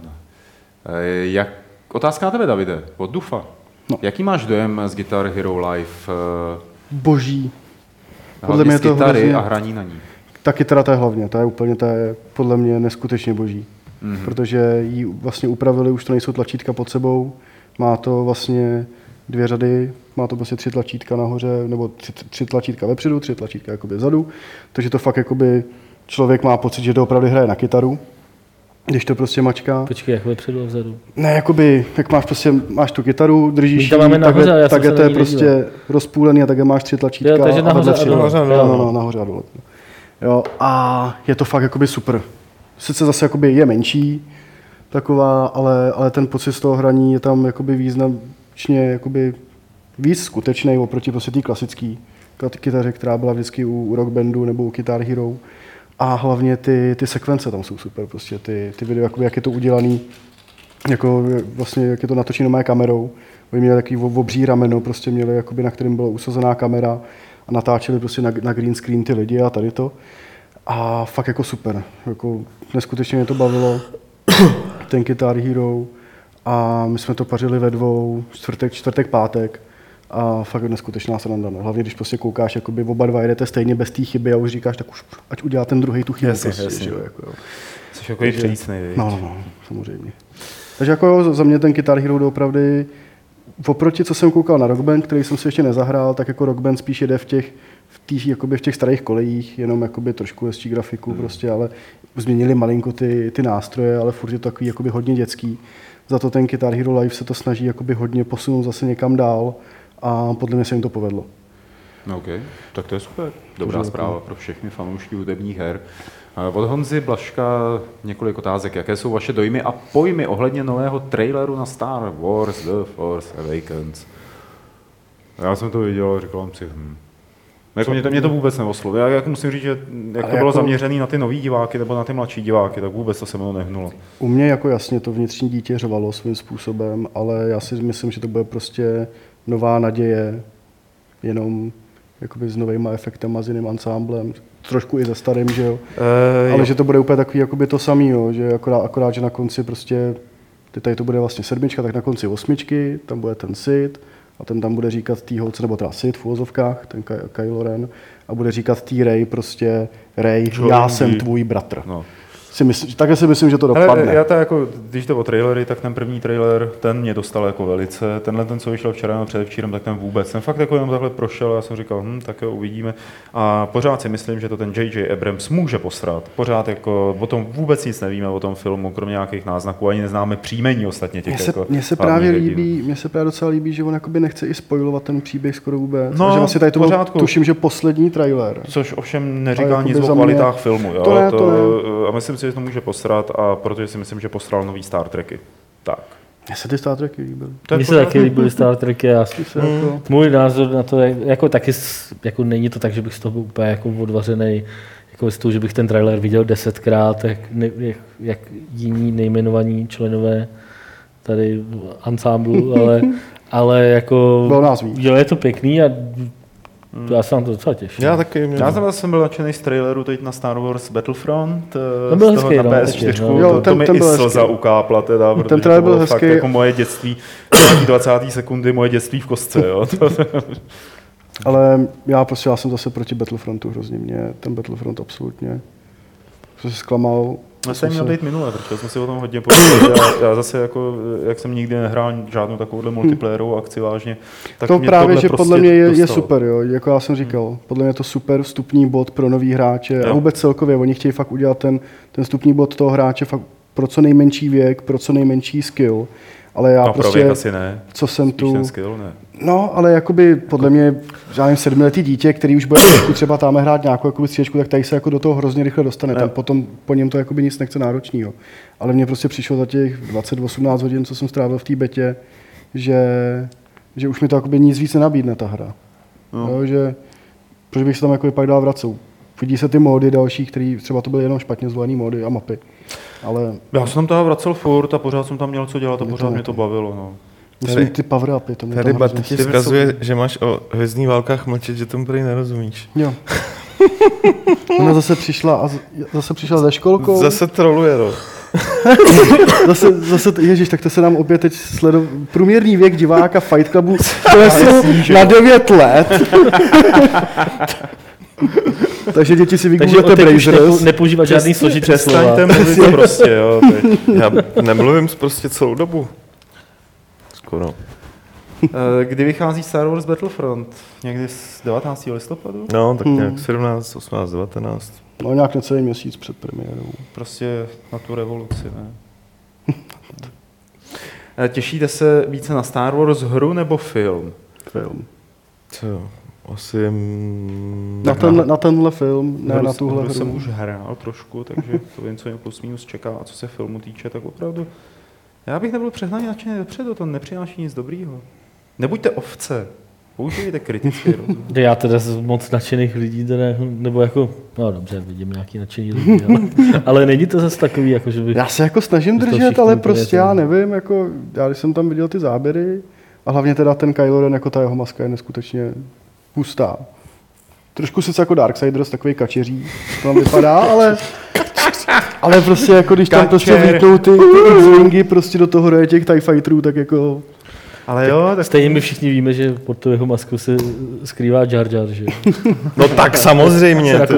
B: Eh, Jak, otázka na tebe, Davide, od Dufa.
A: No.
B: Jaký máš dojem z Guitar Hero Live?
A: Boží. Podle mě to
B: kytary
A: hrozně-
B: a hraní na ní.
A: Ta kytara to je hlavně, ta je úplně, ta je podle mě neskutečně boží. Mm-hmm. Protože ji vlastně upravili, už to nejsou tlačítka pod sebou, má to vlastně dvě řady, má to vlastně tři tlačítka nahoře, nebo tři, tři tlačítka vepředu, tři tlačítka jakoby vzadu, takže to fakt jakoby člověk má pocit, že to opravdu hraje na kytaru, když to prostě mačká.
D: Počkej, jak vepředu a vzadu.
A: Ne, jakoby, jak máš prostě, máš tu kytaru, držíš
D: My to máme
A: ji,
D: nahoře,
A: takhle,
D: já
A: takhle to je prostě
D: nedíval.
A: rozpůlený a takhle máš tři tlačítka
D: Jo, takže
A: a
D: nahoře a
A: tři
D: dole.
A: dole. No.
D: no,
A: no, nahoře a dole. Jo, a je to fakt jakoby super. Sice zase jakoby je menší, taková, ale, ale ten pocit z toho hraní je tam jakoby význačně jakoby víc skutečný oproti prostě té klasické kytaře, která byla vždycky u, u Rock Bandu nebo u Guitar Hero. A hlavně ty, ty sekvence tam jsou super, prostě ty, ty videa, jakoby, jak je to udělaný, jako vlastně, jak je to natočeno mé kamerou. Oni měli takový ob- obří rameno, prostě měli, jakoby, na kterém byla usazená kamera a natáčeli prostě na, na green screen ty lidi a tady to. A fakt jako super. Jako neskutečně mě to bavilo. Ten Guitar Hero. A my jsme to pařili ve dvou, čtvrtek, čtvrtek, pátek. A fakt neskutečná sranda. No. Hlavně, když prostě koukáš, jakoby oba dva jedete stejně bez té chyby a už říkáš, tak už ať udělá ten druhý tu chybu.
B: Jasně,
A: prostě,
B: jasně.
A: že jo, jako, jo.
B: Jsi jako přísnej, viď?
A: No, no, no, samozřejmě. Takže jako jo, za mě ten Guitar Hero doopravdy, oproti co jsem koukal na Rock Band, který jsem si ještě nezahrál, tak jako Rock Band spíš jede v těch, v těch, jakoby v těch starých kolejích, jenom jakoby trošku hezčí grafiku hmm. prostě, ale změnili malinko ty, ty nástroje, ale furt je to takový jakoby hodně dětský. Za to ten Guitar Hero Live se to snaží jakoby hodně posunout zase někam dál a podle mě se jim to povedlo.
B: No, OK, tak to je super. Dobrá zpráva pro všechny fanoušky hudebních her. Eh, Od Honzy Blaška několik otázek. Jaké jsou vaše dojmy a pojmy ohledně nového traileru na Star Wars The Force Awakens? Já jsem to viděl a říkal jsem si, hm. Jako mě, to, mě to vůbec neoslovilo. Já jako musím říct, že jak to bylo
A: jako-
B: zaměřené na ty nový diváky nebo na ty mladší diváky, tak vůbec to se mnou nehnulo.
A: U mě jako jasně to vnitřní dítě řvalo svým způsobem, ale já si myslím, že to bude prostě nová naděje, jenom jakoby s novýma efektama, s jiným ansámblem, trošku i ze starým, že jo.
B: E,
A: Ale že to bude úplně takový jakoby to samý, jo, že akorát, akorát, že na konci prostě, teď tady to bude vlastně sedmička, tak na konci osmičky, tam bude ten Sid a ten tam bude říkat tý holce, nebo teda Sid v úvozovkách, ten Ky- Kylo Ren, a bude říkat tý Ray prostě, Ray, já jsem tvůj bratr.
B: No.
A: Si myslím, takhle si myslím, že to dopadne.
B: Ale já to jako, když to o trailery, tak ten první trailer, ten mě dostal jako velice. Tenhle ten, co vyšel včera nebo předevčírem, tak ten vůbec. Ten fakt jako jenom takhle prošel a já jsem říkal, hm, tak jo, uvidíme. A pořád si myslím, že to ten J.J. Abrams může posrat. Pořád jako o tom vůbec nic nevíme, o tom filmu, kromě nějakých náznaků, ani neznáme příjmení ostatně těch
A: Mně se,
B: jako
A: mně se právě
B: hrdinů.
A: líbí, mně se právě docela líbí, že on jakoby nechce i spojovat ten příběh skoro vůbec.
B: No,
A: a že vlastně tady to byl,
B: pořádku.
A: tuším, že poslední trailer.
B: Což ovšem neříká nic o
A: mě-
B: kvalitách filmu. Jo?
A: To ne, to
B: A myslím si, že to může posrat, a protože si myslím, že posral nový Star Treky. Tak.
A: Mně se ty Star Treky líbily.
D: Mně se taky líbily Star Trek a
A: Ty se jako,
D: můj názor na to, je- jako taky, jako není to tak, že bych z toho byl úplně jako odvařený, jako z toho, že bych ten trailer viděl desetkrát, jak, jak, jak jiní nejmenovaní členové tady v ansámblu, ale, ale jako...
A: Bylo nás víc.
D: Jo, je to pěkný a já se na to docela těším.
C: Já taky. Mě...
B: Já jsem zase byl nadšený z traileru teď na Star Wars Battlefront. eh,
D: To byl
B: z toho
D: hezký,
B: na
D: no,
B: PS4.
D: taky, no.
A: Jo,
B: to,
A: ten-
B: to mi
A: ten
B: i
A: byl
B: slza
A: hezký.
B: ukápla teda, protože
A: trailer
B: to bylo
A: byl
B: fakt
A: hezký.
B: jako moje dětství. Nějaký 20. sekundy moje dětství v kostce. Jo. To,
A: ale já prostě já jsem zase proti Battlefrontu hrozně. Mě ten Battlefront absolutně jsem se zklamal.
B: Já
A: jsem
B: měl být minule, protože jsme si o tom hodně povídali. Já, já, zase jako, jak jsem nikdy nehrál žádnou takovouhle multiplayerovou akci vážně, tak
A: to
B: mě
A: právě, že
B: prostě
A: podle mě je, je super, jo. jako já jsem říkal. Podle mě je to super vstupní bod pro nový hráče a
B: Jo.
A: vůbec celkově. Oni chtějí fakt udělat ten, ten vstupní bod toho hráče fakt pro co nejmenší věk, pro co nejmenší skill. Ale já
B: No, pro
A: prostě,
B: věk asi ne.
A: co jsem
B: Spíš
A: tu...
B: ten skill, ne.
A: No, ale jakoby podle mě, já nevím, sedmiletý dítě, který už bude třeba tam hrát nějakou jakoby střílečku, tak tady se jako do toho hrozně rychle dostane.
B: Jo.
A: Tam potom po něm to jakoby nic nechce náročného. Ale mně prostě přišlo za těch 20-18 hodin, co jsem strávil v té betě, že, že už mi to jakoby nic víc nenabídne ta hra.
B: No.
A: Jo, že, proč bych se tam jako pak dál vracel. Vidí se ty módy další, které třeba to byly jenom špatně zvolené módy a mapy. Ale
B: Já jsem tam toho vracel furt a pořád jsem tam měl co dělat a
A: Mě to
B: pořád mě to bavilo. No.
A: myslím ty power upy, to mě
C: Tady
A: hrozně-
C: ti vzkazuje, že máš o hvězdných válkách mlčet, že tomu prý nerozumíš.
A: Jo. Ona zase přišla, a z- zase přišla ze školkou.
C: Zase troluje, no.
A: Zase, zase, ježiš, tak to se nám opět teď sledov... Průměrný věk diváka Fight Clubu klesl na 9 let. Takže děti si vygooglete Brazers.
D: nepoužívat žádný složitý slova.
B: Přestaňte mluvit prostě, jo. Teď.
C: Já nemluvím prostě celou dobu. Skoro.
B: Eh, Kdy vychází Star Wars Battlefront? Někdy z 19. listopadu?
C: No, tak nějak 17, 18, 19.
A: No nějak necelý měsíc před premiérou.
B: Prostě na tu revoluci, ne? Eh, Těšíte se více na Star Wars hru nebo film?
A: Film.
C: Co asi... mm,
A: Na,
C: tak
A: ten, na tenhle film, ne
B: Hru-
A: na tuhle
B: hru jsem už hrál trošku, takže to vím, co mě plus minus čeká. A co se filmu týče, tak opravdu... Já bych nebyl přehnaně nadšený dopředu, to nepřináší nic dobrýho. Nebuďte ovce, použijte kritický rozum.
D: Já teda z moc nadšených lidí, teda, nebo jako, no dobře, vidím nějaký nadšený lidi, ale, ale není to zase takový, jako že bych...
A: Já se jako snažím držet, ale prostě já nevím, jako, já když jsem tam viděl ty záběry, a hlavně teda ten Kylo Ren, jako ta jeho maska je neskutečně hustá. Trošku sice jako Darksiders, takový kačeří, to tam vypadá, ale, ale prostě jako když tam prostě
B: Kačer.
A: vlítnou ty, ty X-Wingy prostě do toho roje těch TIE Fighterů, tak jako
B: Ale jo, tak
D: Stejně my všichni víme, že pod tu jeho masku se skrývá Jar Jar, že?
C: No tak samozřejmě, to.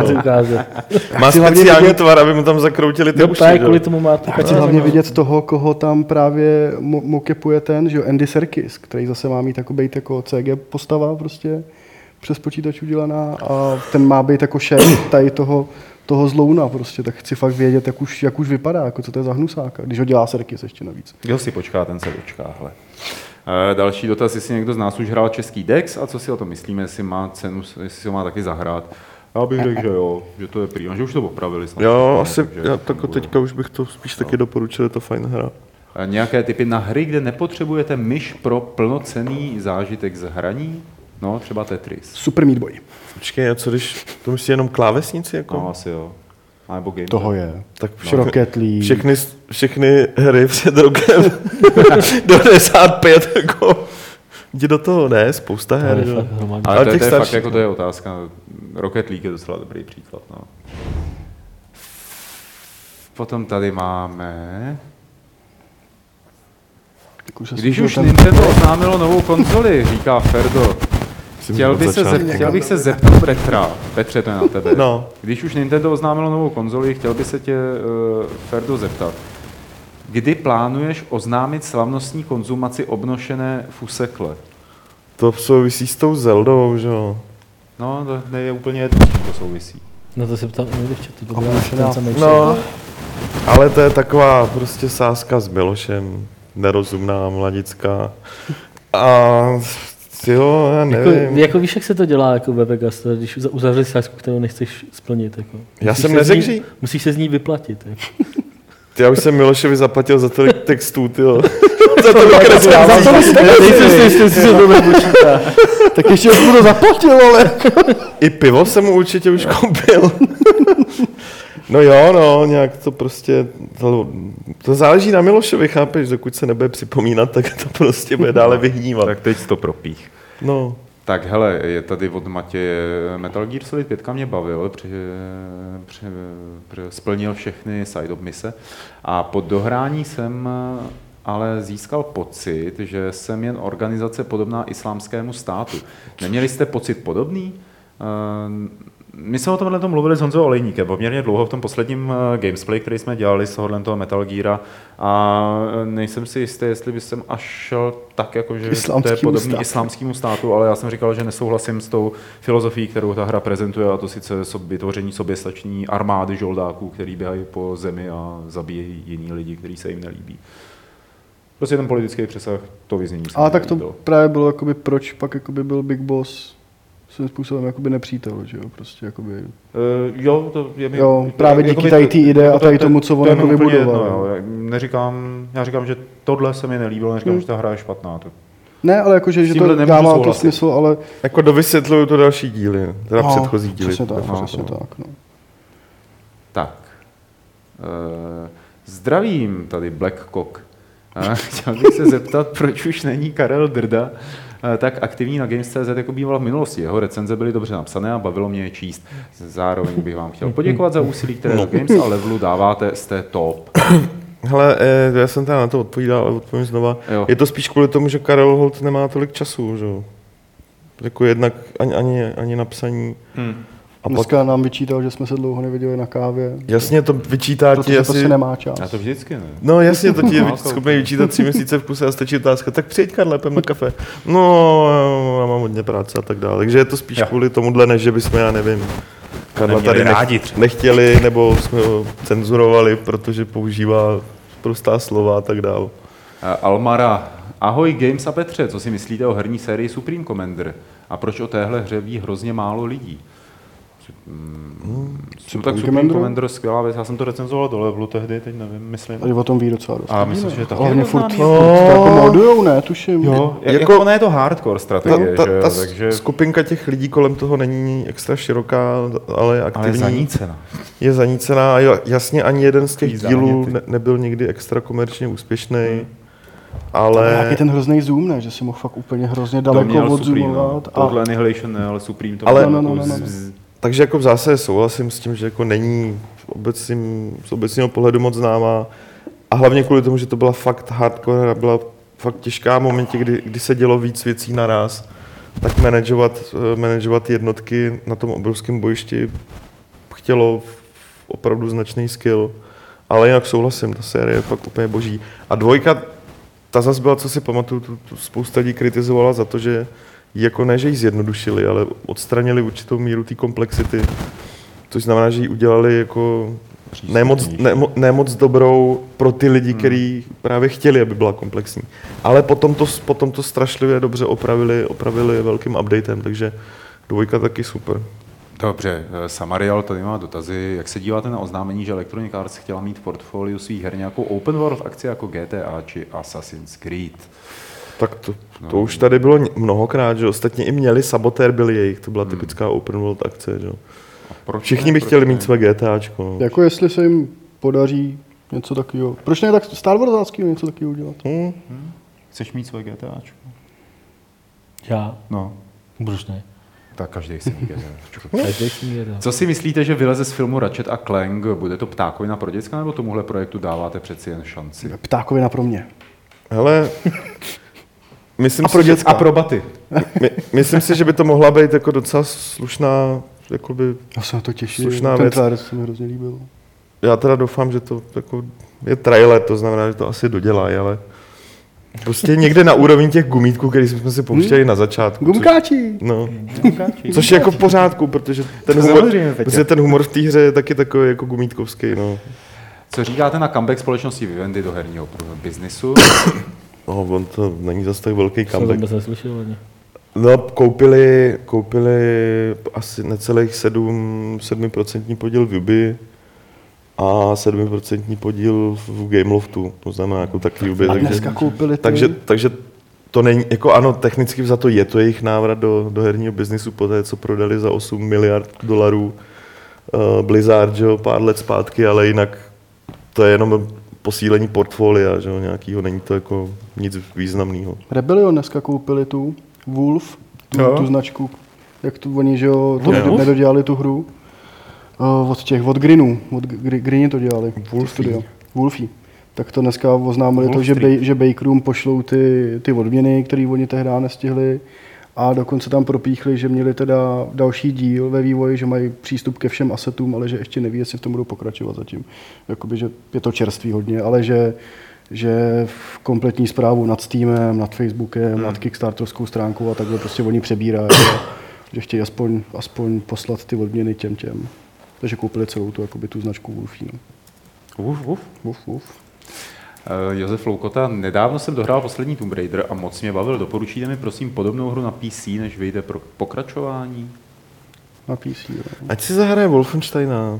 C: Má speciální
A: vidět-
C: tvar, aby mu tam zakroutili ty
D: No
C: uši. jo.
D: kvůli tomu má tu
A: chci hlavně vidět toho, koho tam právě mo- mokepuje ten, že jo, Andy Serkis, který zase má mít jako být jako CG postava prostě přes počítač udělaná a ten má být jako šéf tady toho, toho zlouna prostě, tak chci fakt vědět, jak už, jak už vypadá, jako co to je za hnusáka, když ho dělá Serkis ještě navíc.
B: Kdo si počká, ten se dočká. Hele. Eh, Další dotaz, jestli někdo z nás už hrál český Dex a co si o tom myslíme, jestli má cenu, jestli si ho má taky zahrát. Já bych řekl, že jo, že to je prý, a že už to opravili. snad
C: Jo,
B: všechno,
C: asi,
B: takže
C: já tak teďka už bych to spíš taky doporučil, je to fajn hra.
B: A Nějaké typy na hry, kde nepotřebujete myš pro plnocený zážitek z hraní? No, třeba Tetris.
A: Super Meat Boy.
C: Počkej, a co když to myslí jenom klávesnici? Jako?
B: No, asi jo. A nebo game.
A: Toho je.
C: tak
A: No.
C: všechny,
A: Rocket League.
C: všechny, všechny hry před rokem 95, jako, jdi do toho, ne, spousta her.
D: je fakt.
B: Ale,
C: Ale
B: to, je-
C: těch
B: to je fakt jako
C: no.
B: to je otázka. Rocket League je docela dobrý příklad. No. Potom tady máme... Když už
A: ten-
B: Nintendo oznámilo novou konzoli, říká Ferdo, chtěl, by se
C: začátku.
B: zep, chtěl bych se zeptat Petra. Petře, to je na tebe.
C: No.
B: Když už Nintendo oznámilo novou konzoli, chtěl by se tě uh, Ferdo zeptat. Kdy plánuješ oznámit slavnostní konzumaci obnošené fusekle?
C: To souvisí s tou Zeldou, že jo.
B: No, to je úplně jedno, s čím to souvisí.
D: No to se ptám chatu, to
A: dát-
D: samý
C: No, ale to je taková prostě sázka s Milošem, nerozumná, mladická. A jo, já
D: Jako,
C: nevím.
D: jako víš, jak se to dělá jako ve Vegas, když uza- uzavřeš sázku, kterou nechceš splnit. Jako.
C: Já
D: Musíš
C: jsem
D: se z
C: neřekl, že-
D: Musíš se z ní vyplatit. Jako.
C: Ty, já už jsem Milošovi zaplatil za tolik textů, ty za to vykreslit.
D: Za to nejsem si jistý, jestli se to nepočítá.
A: Tak ještě mu to zaplatil, ale...
C: I pivo jsem mu určitě už koupil. No jo, no, nějak to prostě, to, to záleží na Milošovi, chápeš, dokud se nebude připomínat, tak to prostě bude dále vyhnívat.
B: Tak teď to propích.
C: No,
B: Tak hele, je tady od Matěje Metal Gear Solid 5 mě bavil, při, při, při, splnil všechny side mise a po dohrání jsem ale získal pocit, že jsem jen organizace podobná islámskému státu. Neměli jste pocit podobný? My jsme o tomhle tom mluvili s Honzou Olejníkem poměrně dlouho v tom posledním eh, gamesplay, který jsme dělali z tohohle toho Metal Geara a eh, nejsem si jistý, jestli by jsem až šel tak, jako že to je podobný
A: státu.
B: islámskému státu, ale já jsem říkal, že nesouhlasím s tou filozofií, kterou ta hra prezentuje, a to sice vytvoření soběstační armády žoldáků, který běhají po zemi a zabíjejí jiný lidi, kteří se jim nelíbí. Prostě ten politický přesah, to vyznění mi
A: tak to
B: líbilo.
A: právě bylo, jakoby, proč pak jakoby byl Big Boss svým způsobem jakoby nepřítel, že jo, prostě jakoby...
B: Uh, jo, to je mi,
A: Jo, právě díky
B: jakoby
A: tady té ideje a tady
B: to-
A: tomu, co on
B: to
A: jako vybudoval.
B: jedno, jo. Já Neříkám, já říkám, že tohle se mi nelíbilo, neříkám,
A: Hmm.
B: že ta hra je špatná. To,
A: Ne, ale jakože, že to dává to smysl, ale...
C: jako dovysvětluju to další díly, teda
A: No,
C: předchozí díly.
A: Přesně tak, přesně
B: no.
A: tak, no.
B: Tak. Uh, zdravím, tady Black Cock. Uh, chtěl bych se zeptat, proč už není Karel Drda tak aktivní na Games.cz, jako býval v minulosti. Jeho recenze byly dobře napsané a bavilo mě je číst. Zároveň bych vám chtěl poděkovat za úsilí, které do Games a Levelu dáváte, jste top.
C: Hele, eh, já jsem teda na to odpovídal, ale odpovím znova.
B: Jo.
C: Je to spíš kvůli tomu, že Karel Holt nemá tolik času, že jo. Jako jednak ani, ani, ani napsaní.
B: Hmm.
C: A pak,
A: Dneska nám vyčítal, že jsme se dlouho neviděli na kávě,
C: jasně to vyčítá ti
A: protože
C: asi...
A: prostě nemá čas.
B: Já to vždycky ne.
C: No jasně, to ti je schopný vyčítat tři měsíce v kuse a stačí otázka, tak přijď Karle, na kafe. No, já mám hodně práce a tak dále. Takže je to spíš
B: Jo.
C: kvůli tomuhle, než že bychom, já nevím, Karla tady
B: rádi
C: nech,
B: třeba.
C: nechtěli, nebo jsme ho cenzurovali, protože používá prostá slova a tak dále.
B: Eh, Almara, ahoj Games a Petře, co si myslíte o herní sérii Supreme Commander? A proč o téhle hře ví hrozně málo lidí? Hmm, tak
A: Commander?
B: Commander, skvělá věc, já jsem to recenzoval do levelu tehdy, teď nevím, myslím.
A: Tady o tom ví docela dost.
B: A myslím, že taky
A: Hlavně furt, furt to jako modujou, ne, tuším.
B: Jo, jako,
C: Jako-
B: jako ona je to hardcore strategie,
C: Ta, ta,
B: že jo,
C: ta
B: takže...
C: skupinka těch lidí kolem toho není extra široká, ale je
B: Ale je
C: aktivní.
B: zanícená.
C: je zanícená a jo, jasně ani jeden z těch dílů ne, nebyl nikdy extra komerčně úspěšný,
B: Hmm.
A: Ale...
C: ale...
A: Jaký ten hrozný zoom, ne? Že si mohl fakt úplně hrozně
B: To
A: daleko
B: měl Supreme, no.
A: odzoomovat.
B: Tohle Annihilation ne, ale Supreme to
C: Ale-
B: bylo
A: No, no,
B: jako
A: no, no, no.
B: z-
C: Takže jako v zásadě souhlasím s tím, že jako není v obecním, z obecného pohledu moc známá a hlavně kvůli tomu, že to byla fakt hardcore byla fakt těžká v momentě, kdy, kdy se dělo víc věcí naraz, tak manažovat, eh, manažovat jednotky na tom obrovském bojišti chtělo opravdu značný skill, ale jinak souhlasím, ta série je fakt úplně boží. A dvojka, ta zase byla, co si pamatuju, tu, tu spousta lidí kritizovala za to, že jako ne, že ji zjednodušili, ale odstranili určitou míru té komplexity, což znamená, že ji udělali jako nemoc, ne, ne moc dobrou pro ty lidi,
B: Hmm.
C: kteří právě chtěli, aby byla komplexní. Ale potom to, potom to strašlivě dobře opravili, opravili velkým updatem, takže dvojka taky super.
B: Dobře, eh, Samarial tady má dotazy. Jak se díváte na oznámení, že Electronic Arts chtěla mít v portfoliu svých her nějakou open world akci jako GTA či Assassin's Creed?
C: Tak to, to už tady bylo mnohokrát, že ostatně i měli Sabotér, byl jejich, to byla typická open world akce, že
B: proč
C: Všichni
B: ne,
C: by chtěli
B: ne?
C: mít své GTAčko. No.
A: Jako jestli se jim podaří něco takového. Proč ne tak Star Warsáckého něco takového udělat?
C: Hm?
B: Chceš mít svoje GTAčko?
D: Já?
B: No,
D: Proč ne?
B: tak každý si
D: dá.
B: Co si myslíte, že vyleze z filmu Ratchet a Clank? Bude to ptákovina pro děcka, nebo tomuhle projektu dáváte přeci jen šanci?
A: Ptákovina pro mě.
C: Hele, myslím,
B: A pro
C: si, že,
B: děcka? A pro baty.
C: my, myslím si, že by to mohla být jako docela slušná, jakoby,
A: Já se na to těším.
C: Slušná
A: Ten
C: věc.
A: trailer se mi hrozně líbil.
C: já teda doufám, že to jako je trailer, to znamená, že to asi dodělají, ale prostě někde na úrovni těch gumítků, který jsme si pouštěli na začátku.
A: Gumkáči!
C: Což, no, což je jako v pořádku, protože ten, humor, protože ten humor v té hře je taky takový jako gumítkovský. No.
B: Co říkáte na comeback společnosti Vivendi do herního biznisu?
C: No, on to není zase tak velký
D: Jsem
C: comeback.
D: vůbec neslyšel ani.
C: No, koupili, koupili asi necelých 7, 7% podíl v Ubi a 7% podíl v Gameloftu, to znamená jako takový ubě.
A: A
C: Takže,
A: dneska koupili ty...
C: takže, takže to není, jako ano, technicky za to je to jejich návrat do, do herního biznisu po té, co prodali za 8 miliard dolarů uh, Blizzard, že jo, pár let zpátky, ale jinak to je jenom posílení portfolia, že jo, nějakýho, není to jako nic významného.
A: Rebellion dneska koupili tu Wolf, tu,
B: Jo.
A: tu značku, jak tu oni, že jo, to
C: Wolf?
A: nedodělali tu hru. Uh, od těch, od Grinu, od Gr- Grini to dělali. Wolfie. Studio. Wolfie. Tak to dneska oznámili to, že, Bay, že Bakeroom pošlou ty, ty odměny, které oni tehdy nestihli a dokonce tam propíchli, že měli teda další díl ve vývoji, že mají přístup ke všem asetům, ale že ještě neví, jestli v tom budou pokračovat zatím. Jakoby, že je to čerstvý hodně, ale že že v kompletní zprávu nad Steamem, nad Facebookem, hmm. nad Kickstarterovskou stránkou a takhle prostě oni přebírají, že chtějí aspoň, aspoň poslat ty odměny těm těm. Takže koupili celou tu, jakoby, tu značku Wolfie. No.
B: Uf, uf.
A: Uf, uf.
B: Uh, Josef Loukota, nedávno jsem dohrál poslední Tomb Raider a moc mě bavil. Doporučíte mi prosím podobnou hru na PC, než vyjde pro pokračování?
A: Na PC. Jo.
C: Ať si zahraje Wolfensteina.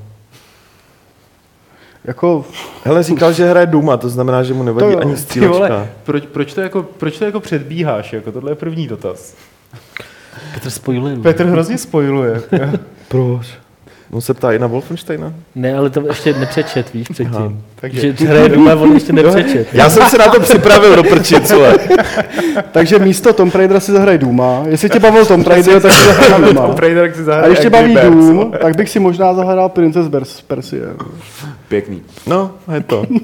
A: Jako,
C: Hele, říkal, že hraje Duma, to znamená, že mu nevadí
A: To
C: ani
A: Ty
B: vole,
C: střílečka.
B: proč, proč, to jako, proč to jako předbíháš? Jako, tohle je první dotaz.
D: Petr spojuje.
B: Petr hrozně spojuje.
C: Proč? On se ptá i na Wolfensteina?
D: Ne, ale to ještě nepřečet, víš, předtím.
C: Aha.
D: Takže hraje doma, on ještě nepřečet.
C: Já jsem se na to připravil do prčic, vole.
A: takže místo Tomb Raidera si zahraj Duma. Jestli tě bavil Tomb Raider, tak si zahraj Duma.
B: Tomb Raider si
A: A ještě baví Doom,
B: vole.
A: tak bych si možná zahrál Princess Bers- Persie.
B: Pěkný.
C: No, je to.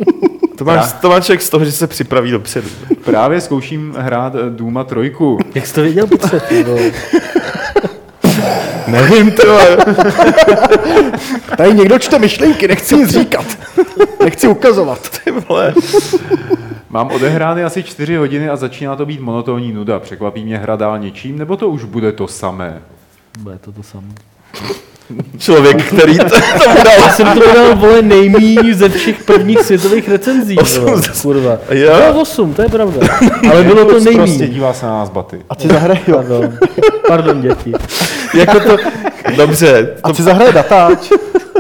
C: To máš, to máš z toho, že se připraví dopředu.
B: Právě zkouším hrát eh, Duma trojku.
D: Jak jsi to věděl, Petře?
C: Nevím, ty vole.
A: Tady někdo čte myšlenky, nechci nic říkat. Nechci ukazovat.
C: Ty vole.
B: Mám odehrány asi čtyři hodiny a začíná to být monotónní nuda. Překvapí mě hra dál něčím, nebo to už bude to samé?
D: Bude to to samé.
C: Člověk, který to, tomu dal.
D: Já jsem to dal, vole, nejmíň ze všech prvních světových recenzí,
C: Osm
D: vole,
C: ze-
D: kurva.
C: Jo?
D: No, osm, to je pravda. Ale bylo to
B: Prostě
D: nejmíň.
B: dívá se na nás baty.
A: A si zahraje.
D: Pardon. Pardon, děti.
C: Jako to, dobře,
A: A si zahraje datáč.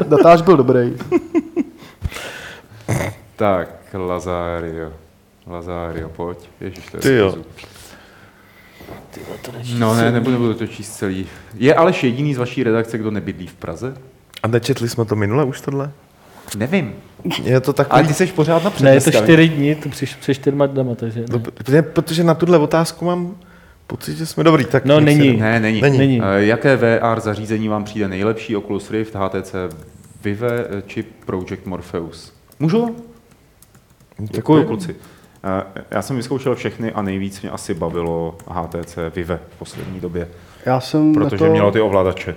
A: Datáč byl dobrý.
B: Tak, Lazario. Lazario, pojď. Ježiš, to je
C: Ty jo.
B: Schůzu. No ne, nebudu, nebudu to číst celý. Je Aleš jediný z vaší redakce, kdo nebydlí v Praze?
C: a nečetli jsme to minule už tohle?
B: Nevím.
C: Je to
B: Ale
C: takový...
B: ty jsi pořád na
D: Ne, je to čtyři dní, to při, při čtyřma dnama, takže ne.
C: No, protože- protože na tuhle otázku mám pocit, že jsme dobrý. Tak
D: No, není.
B: Ne, není.
C: Není.
D: Není.
B: Eh, Jaké VR zařízení vám přijde nejlepší? Oculus Rift, HTC Vive eh, či Project Morpheus? Můžu? Děkuji, kluci. Já jsem vyzkoušel všechny a nejvíc mě asi bavilo HTC Vive v poslední době,
A: Já jsem
B: protože
A: to,
B: mělo ty ovladače.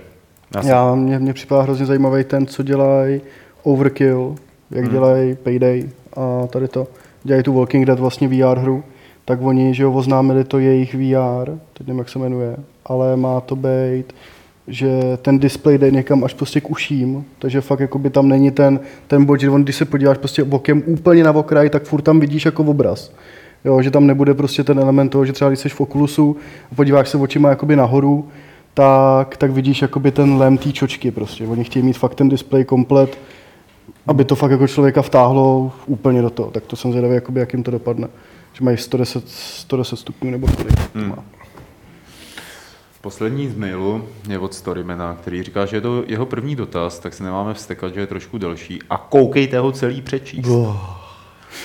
B: Já jsem,
A: Já, mě, mě připadá hrozně zajímavý ten, co dělají Overkill, jak hmm. dělají Payday a tady to. Dělají tu Walking Dead vlastně VR hru, tak oni, že jo, oznámili to jejich VR, teď nevím, jak se jmenuje, ale má to být, že ten display jde někam až prostě k uším, takže fakt jakoby tam není ten, ten bod, že on, když se podíváš prostě okem úplně na okraj, tak furt tam vidíš jako obraz. Jo, že tam nebude prostě ten element toho, že třeba když jsi v okulusu a podíváš se očima jakoby nahoru, tak, tak vidíš jakoby ten lem té čočky prostě. Oni chtějí mít fakt ten display komplet, aby to fakt jako člověka vtáhlo úplně do toho. Tak to jsem zvědavý, jakoby, jak jim to dopadne. Že mají 110, 110 stupňů nebo kolik to má.
B: Poslední z mailu je od Storymana, který říká, že je to jeho první dotaz, tak se nemáme vstekat, že je trošku delší. A koukejte ho celý přečíst.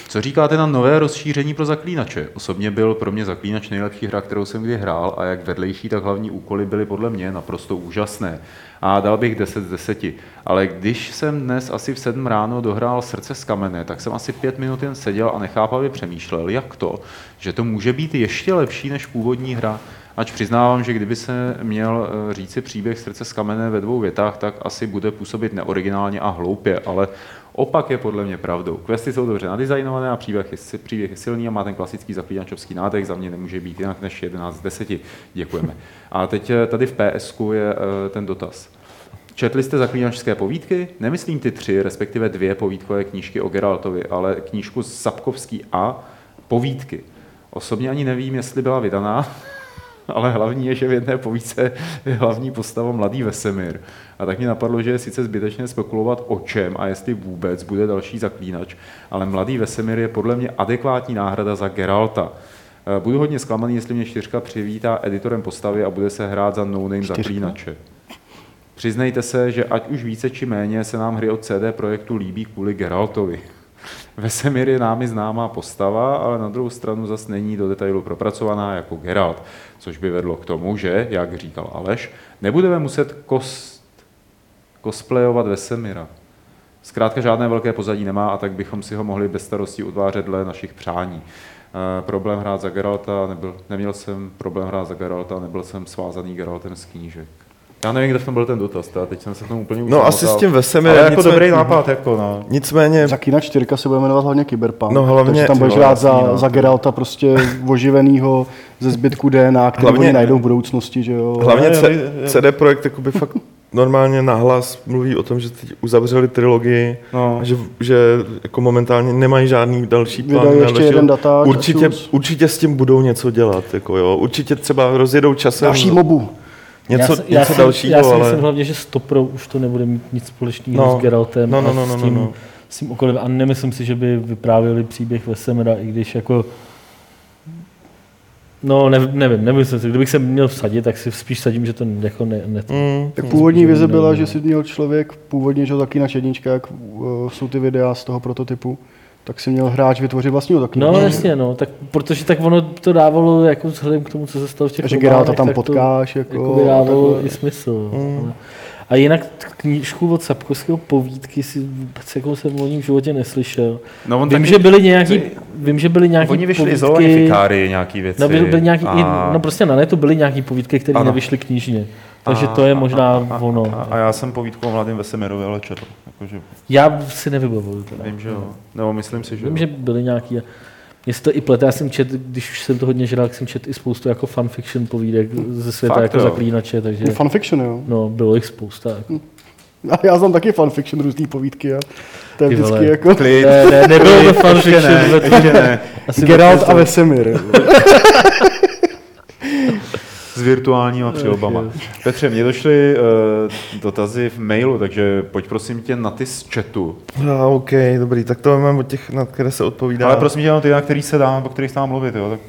B: Co říkáte na nové rozšíření pro zaklínače? Osobně byl pro mě zaklínač nejlepší hra, kterou jsem kdy hrál a jak vedlejší, tak hlavní úkoly byly podle mě naprosto úžasné. A dal bych 10 z 10. Ale když jsem dnes asi v 7 ráno dohrál srdce z kamene, tak jsem asi 5 minut jen seděl a nechápavě přemýšlel, jak to, že to může být ještě lepší než původní hra. Ač přiznávám, že kdyby se měl eh, říci příběh srdce z kamene ve dvou větách, tak asi bude působit neoriginálně a hloupě, ale opak je podle mě pravdou. Questy jsou dobře nadizajnované a příběh je, příběh je silný a má ten klasický zaklínačovský nádech, za mě nemůže být jinak než 11 z 10. Děkujeme. A teď eh, tady v PSK je eh, ten dotaz. Četli jste zaklínačské povídky? Nemyslím ty tři, respektive dvě povídkové knížky o Geraltovi, ale knížku Sapkovský a povídky. Osobně ani nevím, jestli byla vydaná, ale hlavní je, že v jedné povídce je hlavní postava mladý Vesemir. A tak mi napadlo, že je sice zbytečné spekulovat o čem a jestli vůbec bude další zaklínač, ale mladý Vesemir je podle mě adekvátní náhrada za Geralta. Eh, Budu hodně zklamaný, jestli mě čtyřka přivítá editorem postavy a bude se hrát za no-name zaklínače. Přiznejte se, že ať už více či méně se nám hry od CD Projektu líbí kvůli Geraltovi. Vesemir je námi známá postava, ale na druhou stranu zas není do detailu propracovaná jako Geralt, což by vedlo k tomu, že, jak říkal Aleš, nebudeme muset kost, cosplayovat Vesemira. Zkrátka žádné velké pozadí nemá a tak bychom si ho mohli bez starostí utvářet dle našich přání. E, problém hrát za Geralta, nebyl, neměl jsem problém hrát za Geralta, nebyl jsem svázaný Geraltem z knížek. Já nevím, kde v tom byl ten dotaz, teda teď jsem se k tomu úplně už
C: No, asi s tím Vesemirem,
B: Ale jako
C: nicméně-
B: dobrý nápad, jako no.
C: Nicméně,
A: Zakýna 4 se bude jmenovat hlavně Cyberpunk.
C: No, hlavně-
A: takže tam budeš hrát za,
B: no.
A: za Geralta prostě oživenýho ze zbytku DNA, který
C: Hlavně-
A: oni najdou v budoucnosti, že jo.
C: hlavně
B: Ne,
C: C-
B: je- je-
C: CD Projekt jakoby fakt normálně nahlas mluví o tom, že teď uzavřeli trilogii
B: No.
C: a že, že jako momentálně nemají žádný další plán.
A: Vydají ještě
C: dalšího.
A: jeden daták,
C: určitě, určitě s tím budou něco dělat. Jako jo. Určitě třeba rozjedou časem
A: Další mobu.
C: Něco,
D: já, si-
C: něco
D: já
C: dalšího,
D: já si
C: ale...
D: myslím hlavně, že Stopro už to nebude mít nic společného
C: No.
D: s Geraltem
C: No, no,
D: a
C: no, no,
D: s,
C: no,
D: tím,
C: no.
D: s tím okolím. A nemyslím si, že by vyprávěli příběh Vesemira, i když jako No, ne, nevím, nemyslím si. Kdybych se měl vsadit, tak si spíš sadím, že to jako ne, ne
C: Mm,
A: Tak původní vize
D: ne-
A: byla,
D: ne-
A: že si měl člověk, původně, že taky na jednička, jak uh, jsou ty videa z toho prototypu, tak si měl hráč vytvořit vlastního taky.
D: No jasně, no, tak, protože tak ono to dávalo, jako vzhledem k tomu, co se stalo v těch
A: A že Geralta tam
D: tak to
A: potkáš, jako,
D: jako by dávalo
A: takhle.
D: i smysl. Mm. A jinak knížku od Sapkovského povídky si vůbec jako jsem o ní v životě neslyšel.
B: No, on
D: vím,
B: taky-
D: že byly nějaký, vím, že byly nějaký
B: Oni vyšli
D: povídky,
B: Ikárii nějaký věci.
D: no, byly, byly nějaký,
B: a,
D: no prostě na netu byly nějaký povídky, které nevyšly knižně. Takže
B: a-
D: to je možná
B: a, a,
D: ono.
B: A, a, já jsem povídku o mladém Vesemirovi ale četl. Jakože,
D: Já si nevybavuju. Teda.
B: vím, že jo. Nebo myslím si, že
D: Vím,
B: jo.
D: že byly nějaký. Mně se to i plete, já jsem čet, když už jsem to hodně žral, tak jsem čet i spoustu jako fanfiction povídek ze světa
B: Fakt
D: jako
B: jo?
D: zaklínače, takže
A: Fanfiction, jo.
D: no, bylo jich spousta. Jako.
A: A já znám taky fanfiction, různý povídky a to je
D: Ty
A: vždycky
D: vole.
A: jako
B: Klid,
D: Ne, ne, nebylo to fanfiction,
B: ne, ne.
D: asi
A: Geralt a Vesemir.
B: Virtuálníma přilbama. Petře, mě došly uh, dotazy v mailu, takže pojď prosím tě na ty z chatu.
C: A, OK, dobrý, tak to mám od těch, na které se odpovídá.
B: Ale prosím tě jenom ty, na který se dá, o kterých se dá mluvit, jo? Tak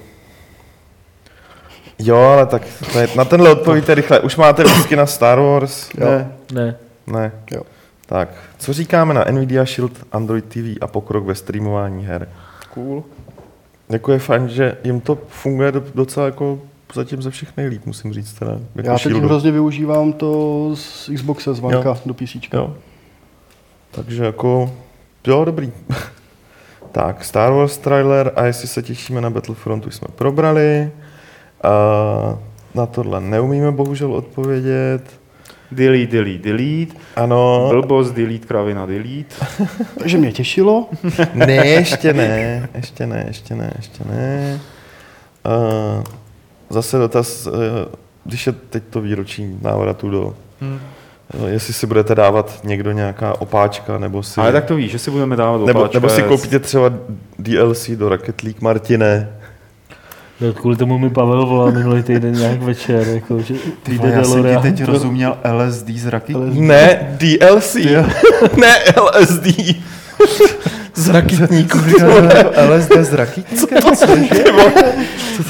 C: Jo, ale tak to je, na tenhle odpovíte rychle. Už máte lístky na Star Wars?
A: Jo.
C: Ne.
D: Ne.
C: Ne.
A: Jo.
C: Tak, co říkáme na Nvidia Shield, Android TV a pokrok ve streamování her?
A: Cool.
C: Jako je fajn, že jim to funguje do- docela jako zatím ze všech nejlíp, musím říct teda. Jako
A: Já teď hrozně využívám to z Xboxe zvanka
C: Jo.
A: do PC.
C: Jo. Takže jako, jo, dobrý. tak, Star Wars trailer a jestli se těšíme na Battlefront, už jsme probrali. A na tohle neumíme bohužel odpovědět.
B: delete, delete, delete.
C: Ano,
B: Blbost, delete, kravina, delete.
A: Takže mě těšilo.
C: ne, ještě ne, ještě ne, ještě ne, ještě ne. Uh, zase dotaz, uh, když je teď to výročí návratu do... Hmm. Jestli si budete dávat někdo nějaká opáčka, nebo si...
B: Ale tak to víš, že si budeme dávat
C: Nebo,
B: opáčka.
C: nebo si koupíte třeba DLC do Rocket League Martine.
D: No, kvůli tomu mi Pavel volal minulý týden nějak večer, jako, že vyjde DeLorean.
B: rozuměl LSD z raky.
C: Ne, DLC. ne, LSD. Z rakitníků.
B: LSD z raky?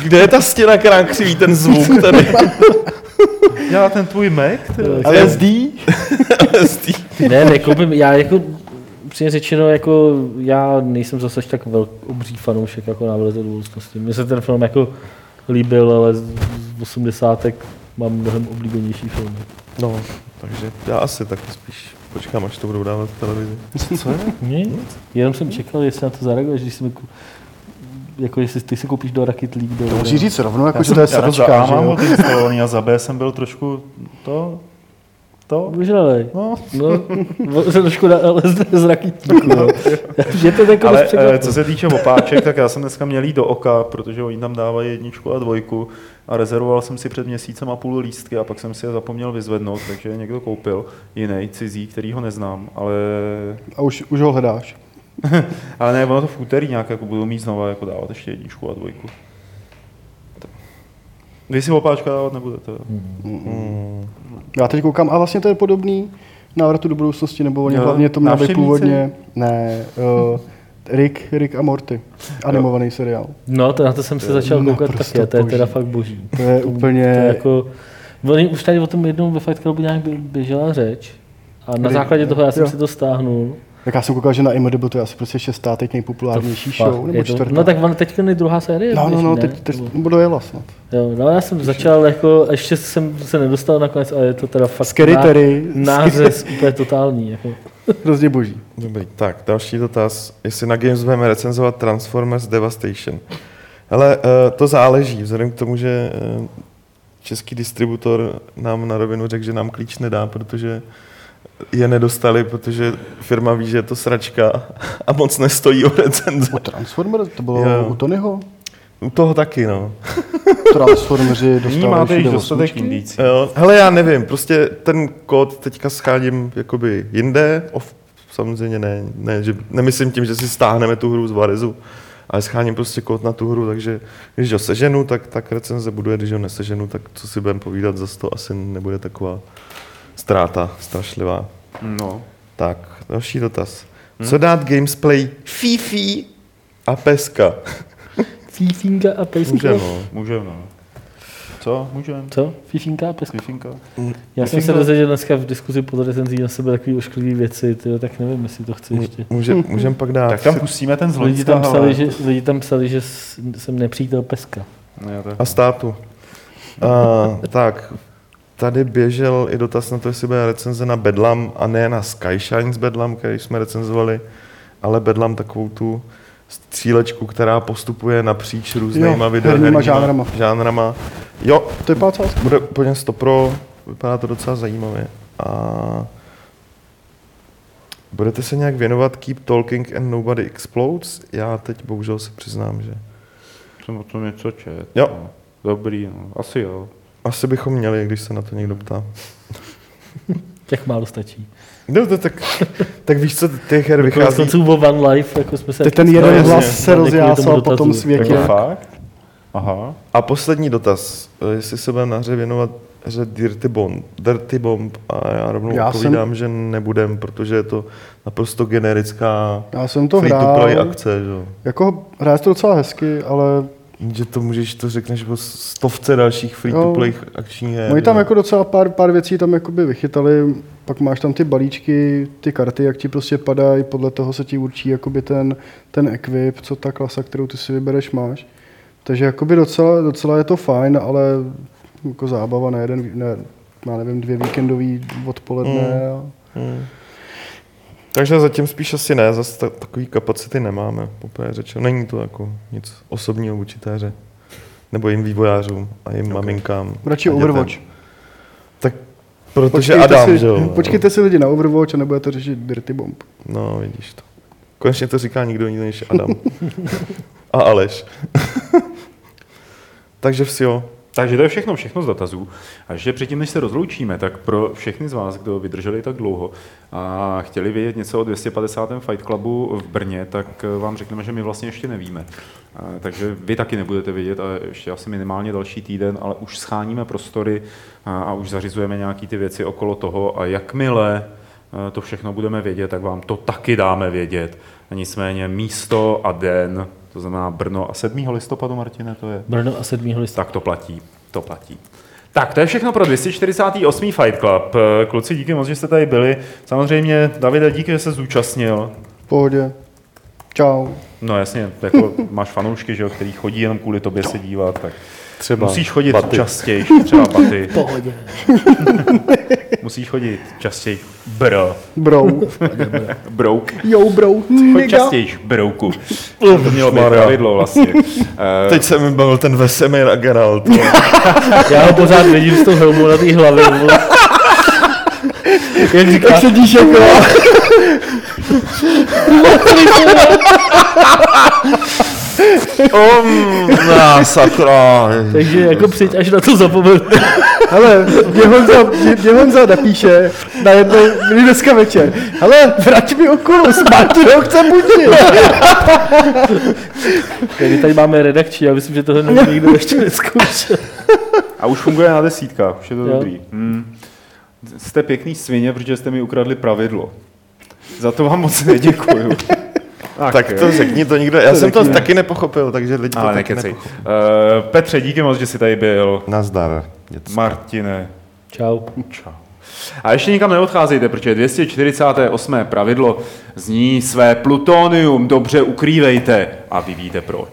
C: Kde je ta stěna, která křiví ten zvuk tady?
B: Já ten tvůj Mac?
A: LSD?
C: LSD.
D: Ne, nekoupím, já jako upřímně řečeno, jako já nejsem zase až tak velk, obří fanoušek jako návrat do budoucnosti. Mně se ten film jako líbil, ale z, z 80. mám mnohem oblíbenější filmy.
C: No, takže já asi taky spíš počkám, až to budou dávat v televizi.
D: Co je? Nic. Jenom jsem čekal, jestli na to zareaguješ, když mi ku- jako jestli ty si koupíš do Rocket League. Do,
A: To musí říct rovnou, jako,
B: Já,
A: že
B: jsem,
A: to je
B: já
A: sračka,
B: A
A: že
B: mám odinstalovaný a za B jsem byl trošku to, to.
D: Boželej.
B: No.
D: No, trošku na LSD z rakitníku. No. Že to jako
B: Ale eh, co se týče opáček, tak já jsem dneska měl jít do oka, protože oni tam dávají jedničku a dvojku a rezervoval jsem si před měsícem a půl lístky a pak jsem si je zapomněl vyzvednout, takže je někdo koupil, jiný, cizí, který ho neznám, ale,
A: A už, už ho hledáš.
B: ale ne, ono to v úterý nějak jako budou mít znova jako dávat ještě jedničku a dvojku. Vy si opáčka dávat nebudete.
A: Já teď koukám, a vlastně to je podobný návratu do budoucnosti, nebo oni hlavně to měli původně, ne, uh, Rick, Rick a Morty, animovaný seriál.
D: No, to, na to jsem se začal koukat
A: naprosto
D: taky, a to je teda fakt boží.
A: To je úplně,
D: To je jako, oni už tady o tom jednou ve Fight Clubu nějak bě- běžela řeč. A na základě toho já jsem
A: Jo.
D: si to stáhnul.
A: Jak já jsem koukal, že na IMDb to je asi prostě šestá teď nejpopulárnější
D: Fakt,
A: show, nebo
D: to,
A: čtvrtá.
D: no tak ono teď je druhá série.
A: no, no, no,
D: ne?
A: teď, teď
D: Nebo-
A: dojela snad.
D: Jo, no já jsem začal jako, ještě jsem se nedostal nakonec, ale je to teda fakt
A: Scary Terry.
D: nářez úplně totální. Jako.
A: Hrozně boží.
C: Dobrý, tak další dotaz. Jestli na Games budeme recenzovat Transformers Devastation. Ale uh, to záleží, vzhledem k tomu, že uh, český distributor nám na rovinu řekl, že nám klíč nedá, protože je nedostali, protože firma ví, že je to sračka a moc nestojí o recenze.
A: U Transformer, to bylo
C: Jo.
A: u Tonyho.
C: U toho taky, no.
A: Transformeři dostávají
B: máte již
A: všude
B: dostatek indicí.
C: Hele, já nevím, prostě ten kód teďka schádím jakoby jinde, of, samozřejmě ne, ne, že, nemyslím tím, že si stáhneme tu hru z Varezu, ale scháním prostě kód na tu hru, takže když ho seženu, tak, tak recenze buduje, když ho neseženu, tak co si budeme povídat, za to asi nebude taková ztráta strašlivá.
B: No.
C: Tak, další dotaz. Co dát gamesplay Fifi a Peska?
D: Fifinka a pejska.
C: Můžeme, no.
B: Můžeme, no. Co? Můžeme?
D: Co? Fifinka a peska?
B: Fifinka?
D: Já jsem se dozvěděl dneska v diskuzi pod recenzí na sebe takový ošklivý věci, tyjo, tak nevím, jestli to chci ještě.
C: Může, můžeme pak dát.
B: Tak tam pustíme ten zlý
D: Lidi tam, psali, že, lidi tam psali, že jsem nepřítel peska.
B: Ne, je-
C: A státu. A, tak, tady běžel i dotaz na to, jestli bude recenze na Bedlam a ne na Skyshine z Bedlam, který jsme recenzovali, ale Bedlam takovou tu střílečku, která postupuje napříč různýma
A: Jo,
C: videoherníma
A: herníma žánrama.
C: žánrama. Jo,
A: To je pácácka.
C: bude úplně 100 pro, vypadá to docela zajímavě. A budete se nějak věnovat Keep Talking and Nobody Explodes? Já teď bohužel se přiznám, že
B: Jsem o tom něco čet.
C: Jo.
B: No. Dobrý, no. Asi jo.
C: Asi bychom měli, když se na to někdo ptá.
D: Jak málo stačí.
C: No to tak, tak víš co, těch her
D: Konec
C: vychází...
D: konců o One Life, jako jsme se...
A: Teď ten jeden hlas se rozjásal po tom světě.
B: Jako fakt? Aha.
C: A poslední dotaz, eh, jestli se budeme na hře věnovat hře Dirty Bomb, Dirty Bomb a já rovnou
A: Já
C: já
A: jsem-
C: odpovídám, že nebudem, protože je to naprosto generická
A: Já jsem to
C: free to play
A: hrál.
C: akce, že? jo.
A: Jako hraje to docela hezky, ale
C: Že to můžeš, to řekneš o stovce dalších free to
A: Jo.
C: play akčních her.
A: oni tam jako docela pár, pár věcí tam jakoby vychytali, pak máš tam ty balíčky, ty karty, jak ti prostě padají, podle toho se ti určí jakoby ten, ten equip, co ta klasa, kterou ty si vybereš, máš. Takže jakoby docela, docela je to fajn, ale jako zábava na jeden, ne, já nevím, dvě víkendový odpoledne. A,
C: Hmm. Takže zatím spíš asi ne, zase ta, takový kapacity nemáme, poprvé řečeno. Není to jako nic osobního vůči. Nebo jim vývojářům a jim okay. maminkám.
A: radši. Overwatch.
C: Tak protože
A: Počkejte
C: Adam,
A: si,
C: že jo.
A: Počkejte si lidi na Overwatch a nebudete řešit Dirty Bomb.
C: No, vidíš to. Konečně to říká nikdo jiný než Adam. a Aleš. Takže vsi jo.
B: Takže to je všechno, všechno z dotazů. A ještě předtím, než se rozloučíme, tak pro všechny z vás, kdo vydrželi tak dlouho a chtěli vědět něco o 250. Fight Clubu v Brně, tak eh, vám řekneme, že my vlastně ještě nevíme. Takže vy taky nebudete vědět a ještě asi minimálně další týden, ale už scháníme prostory a, a už zařizujeme nějaký ty věci okolo toho a jakmile eh, to všechno budeme vědět, tak vám to taky dáme vědět. Nicméně místo a den, to znamená Brno a 7. listopadu, Martine, to je?
D: Brno a 7. listopadu.
B: Tak to platí, to platí. Tak, to je všechno pro 248. Fight Club. Kluci, díky moc, že jste tady byli. Samozřejmě, Davide, díky, že se zúčastnil.
A: V pohodě. Čau.
B: No jasně, jako máš fanoušky, že jo, který chodí jenom kvůli tobě se dívat, tak
C: Třeba
B: musíš chodit
C: baty.
B: častěji, třeba baty.
D: Pohodě.
B: Musíš chodit častěji. Bro,
A: Bro.
B: brouk.
A: Yo, bro.
B: Choď
A: Nigga.
B: častěji, brouku. To mělo být pravidlo vlastně. Eh,
C: Teď se mi bavil ten Vesemir a Geralt.
D: Já ho pořád vidím s tou helmou na té hlavě. Jak říká,
A: Tak sedíš jako...
C: Um, na sakra.
D: Takže jako přijď, až na to zapomenu.
A: Hele, mě Honza, mě, mě Honza napíše na jednou, byli dneska večer. Hele, vrať mi okulus, Martin ho chce budit.
D: My tady máme redakční, já myslím, že tohle nikdo ještě neskoušel.
B: A už funguje na desítkách, už je to
D: Jo.
B: dobrý. Hmm. Jste pěkný svině, protože jste mi ukradli pravidlo. Za to vám moc neděkuju.
C: Tak
B: jo.
C: to řekni to nikdo. Já jsem to taky nepochopil, takže lidi to
B: Ale
C: taky
B: nekecej.
C: nepochopili.
B: Uh, Petře, díky moc, že jsi tady byl.
C: Nazdar. děcka.
B: Martine,
D: Čau.
B: čau. A ještě nikam neodcházejte, protože 248. pravidlo zní své plutonium dobře ukrývejte a vy víte proč.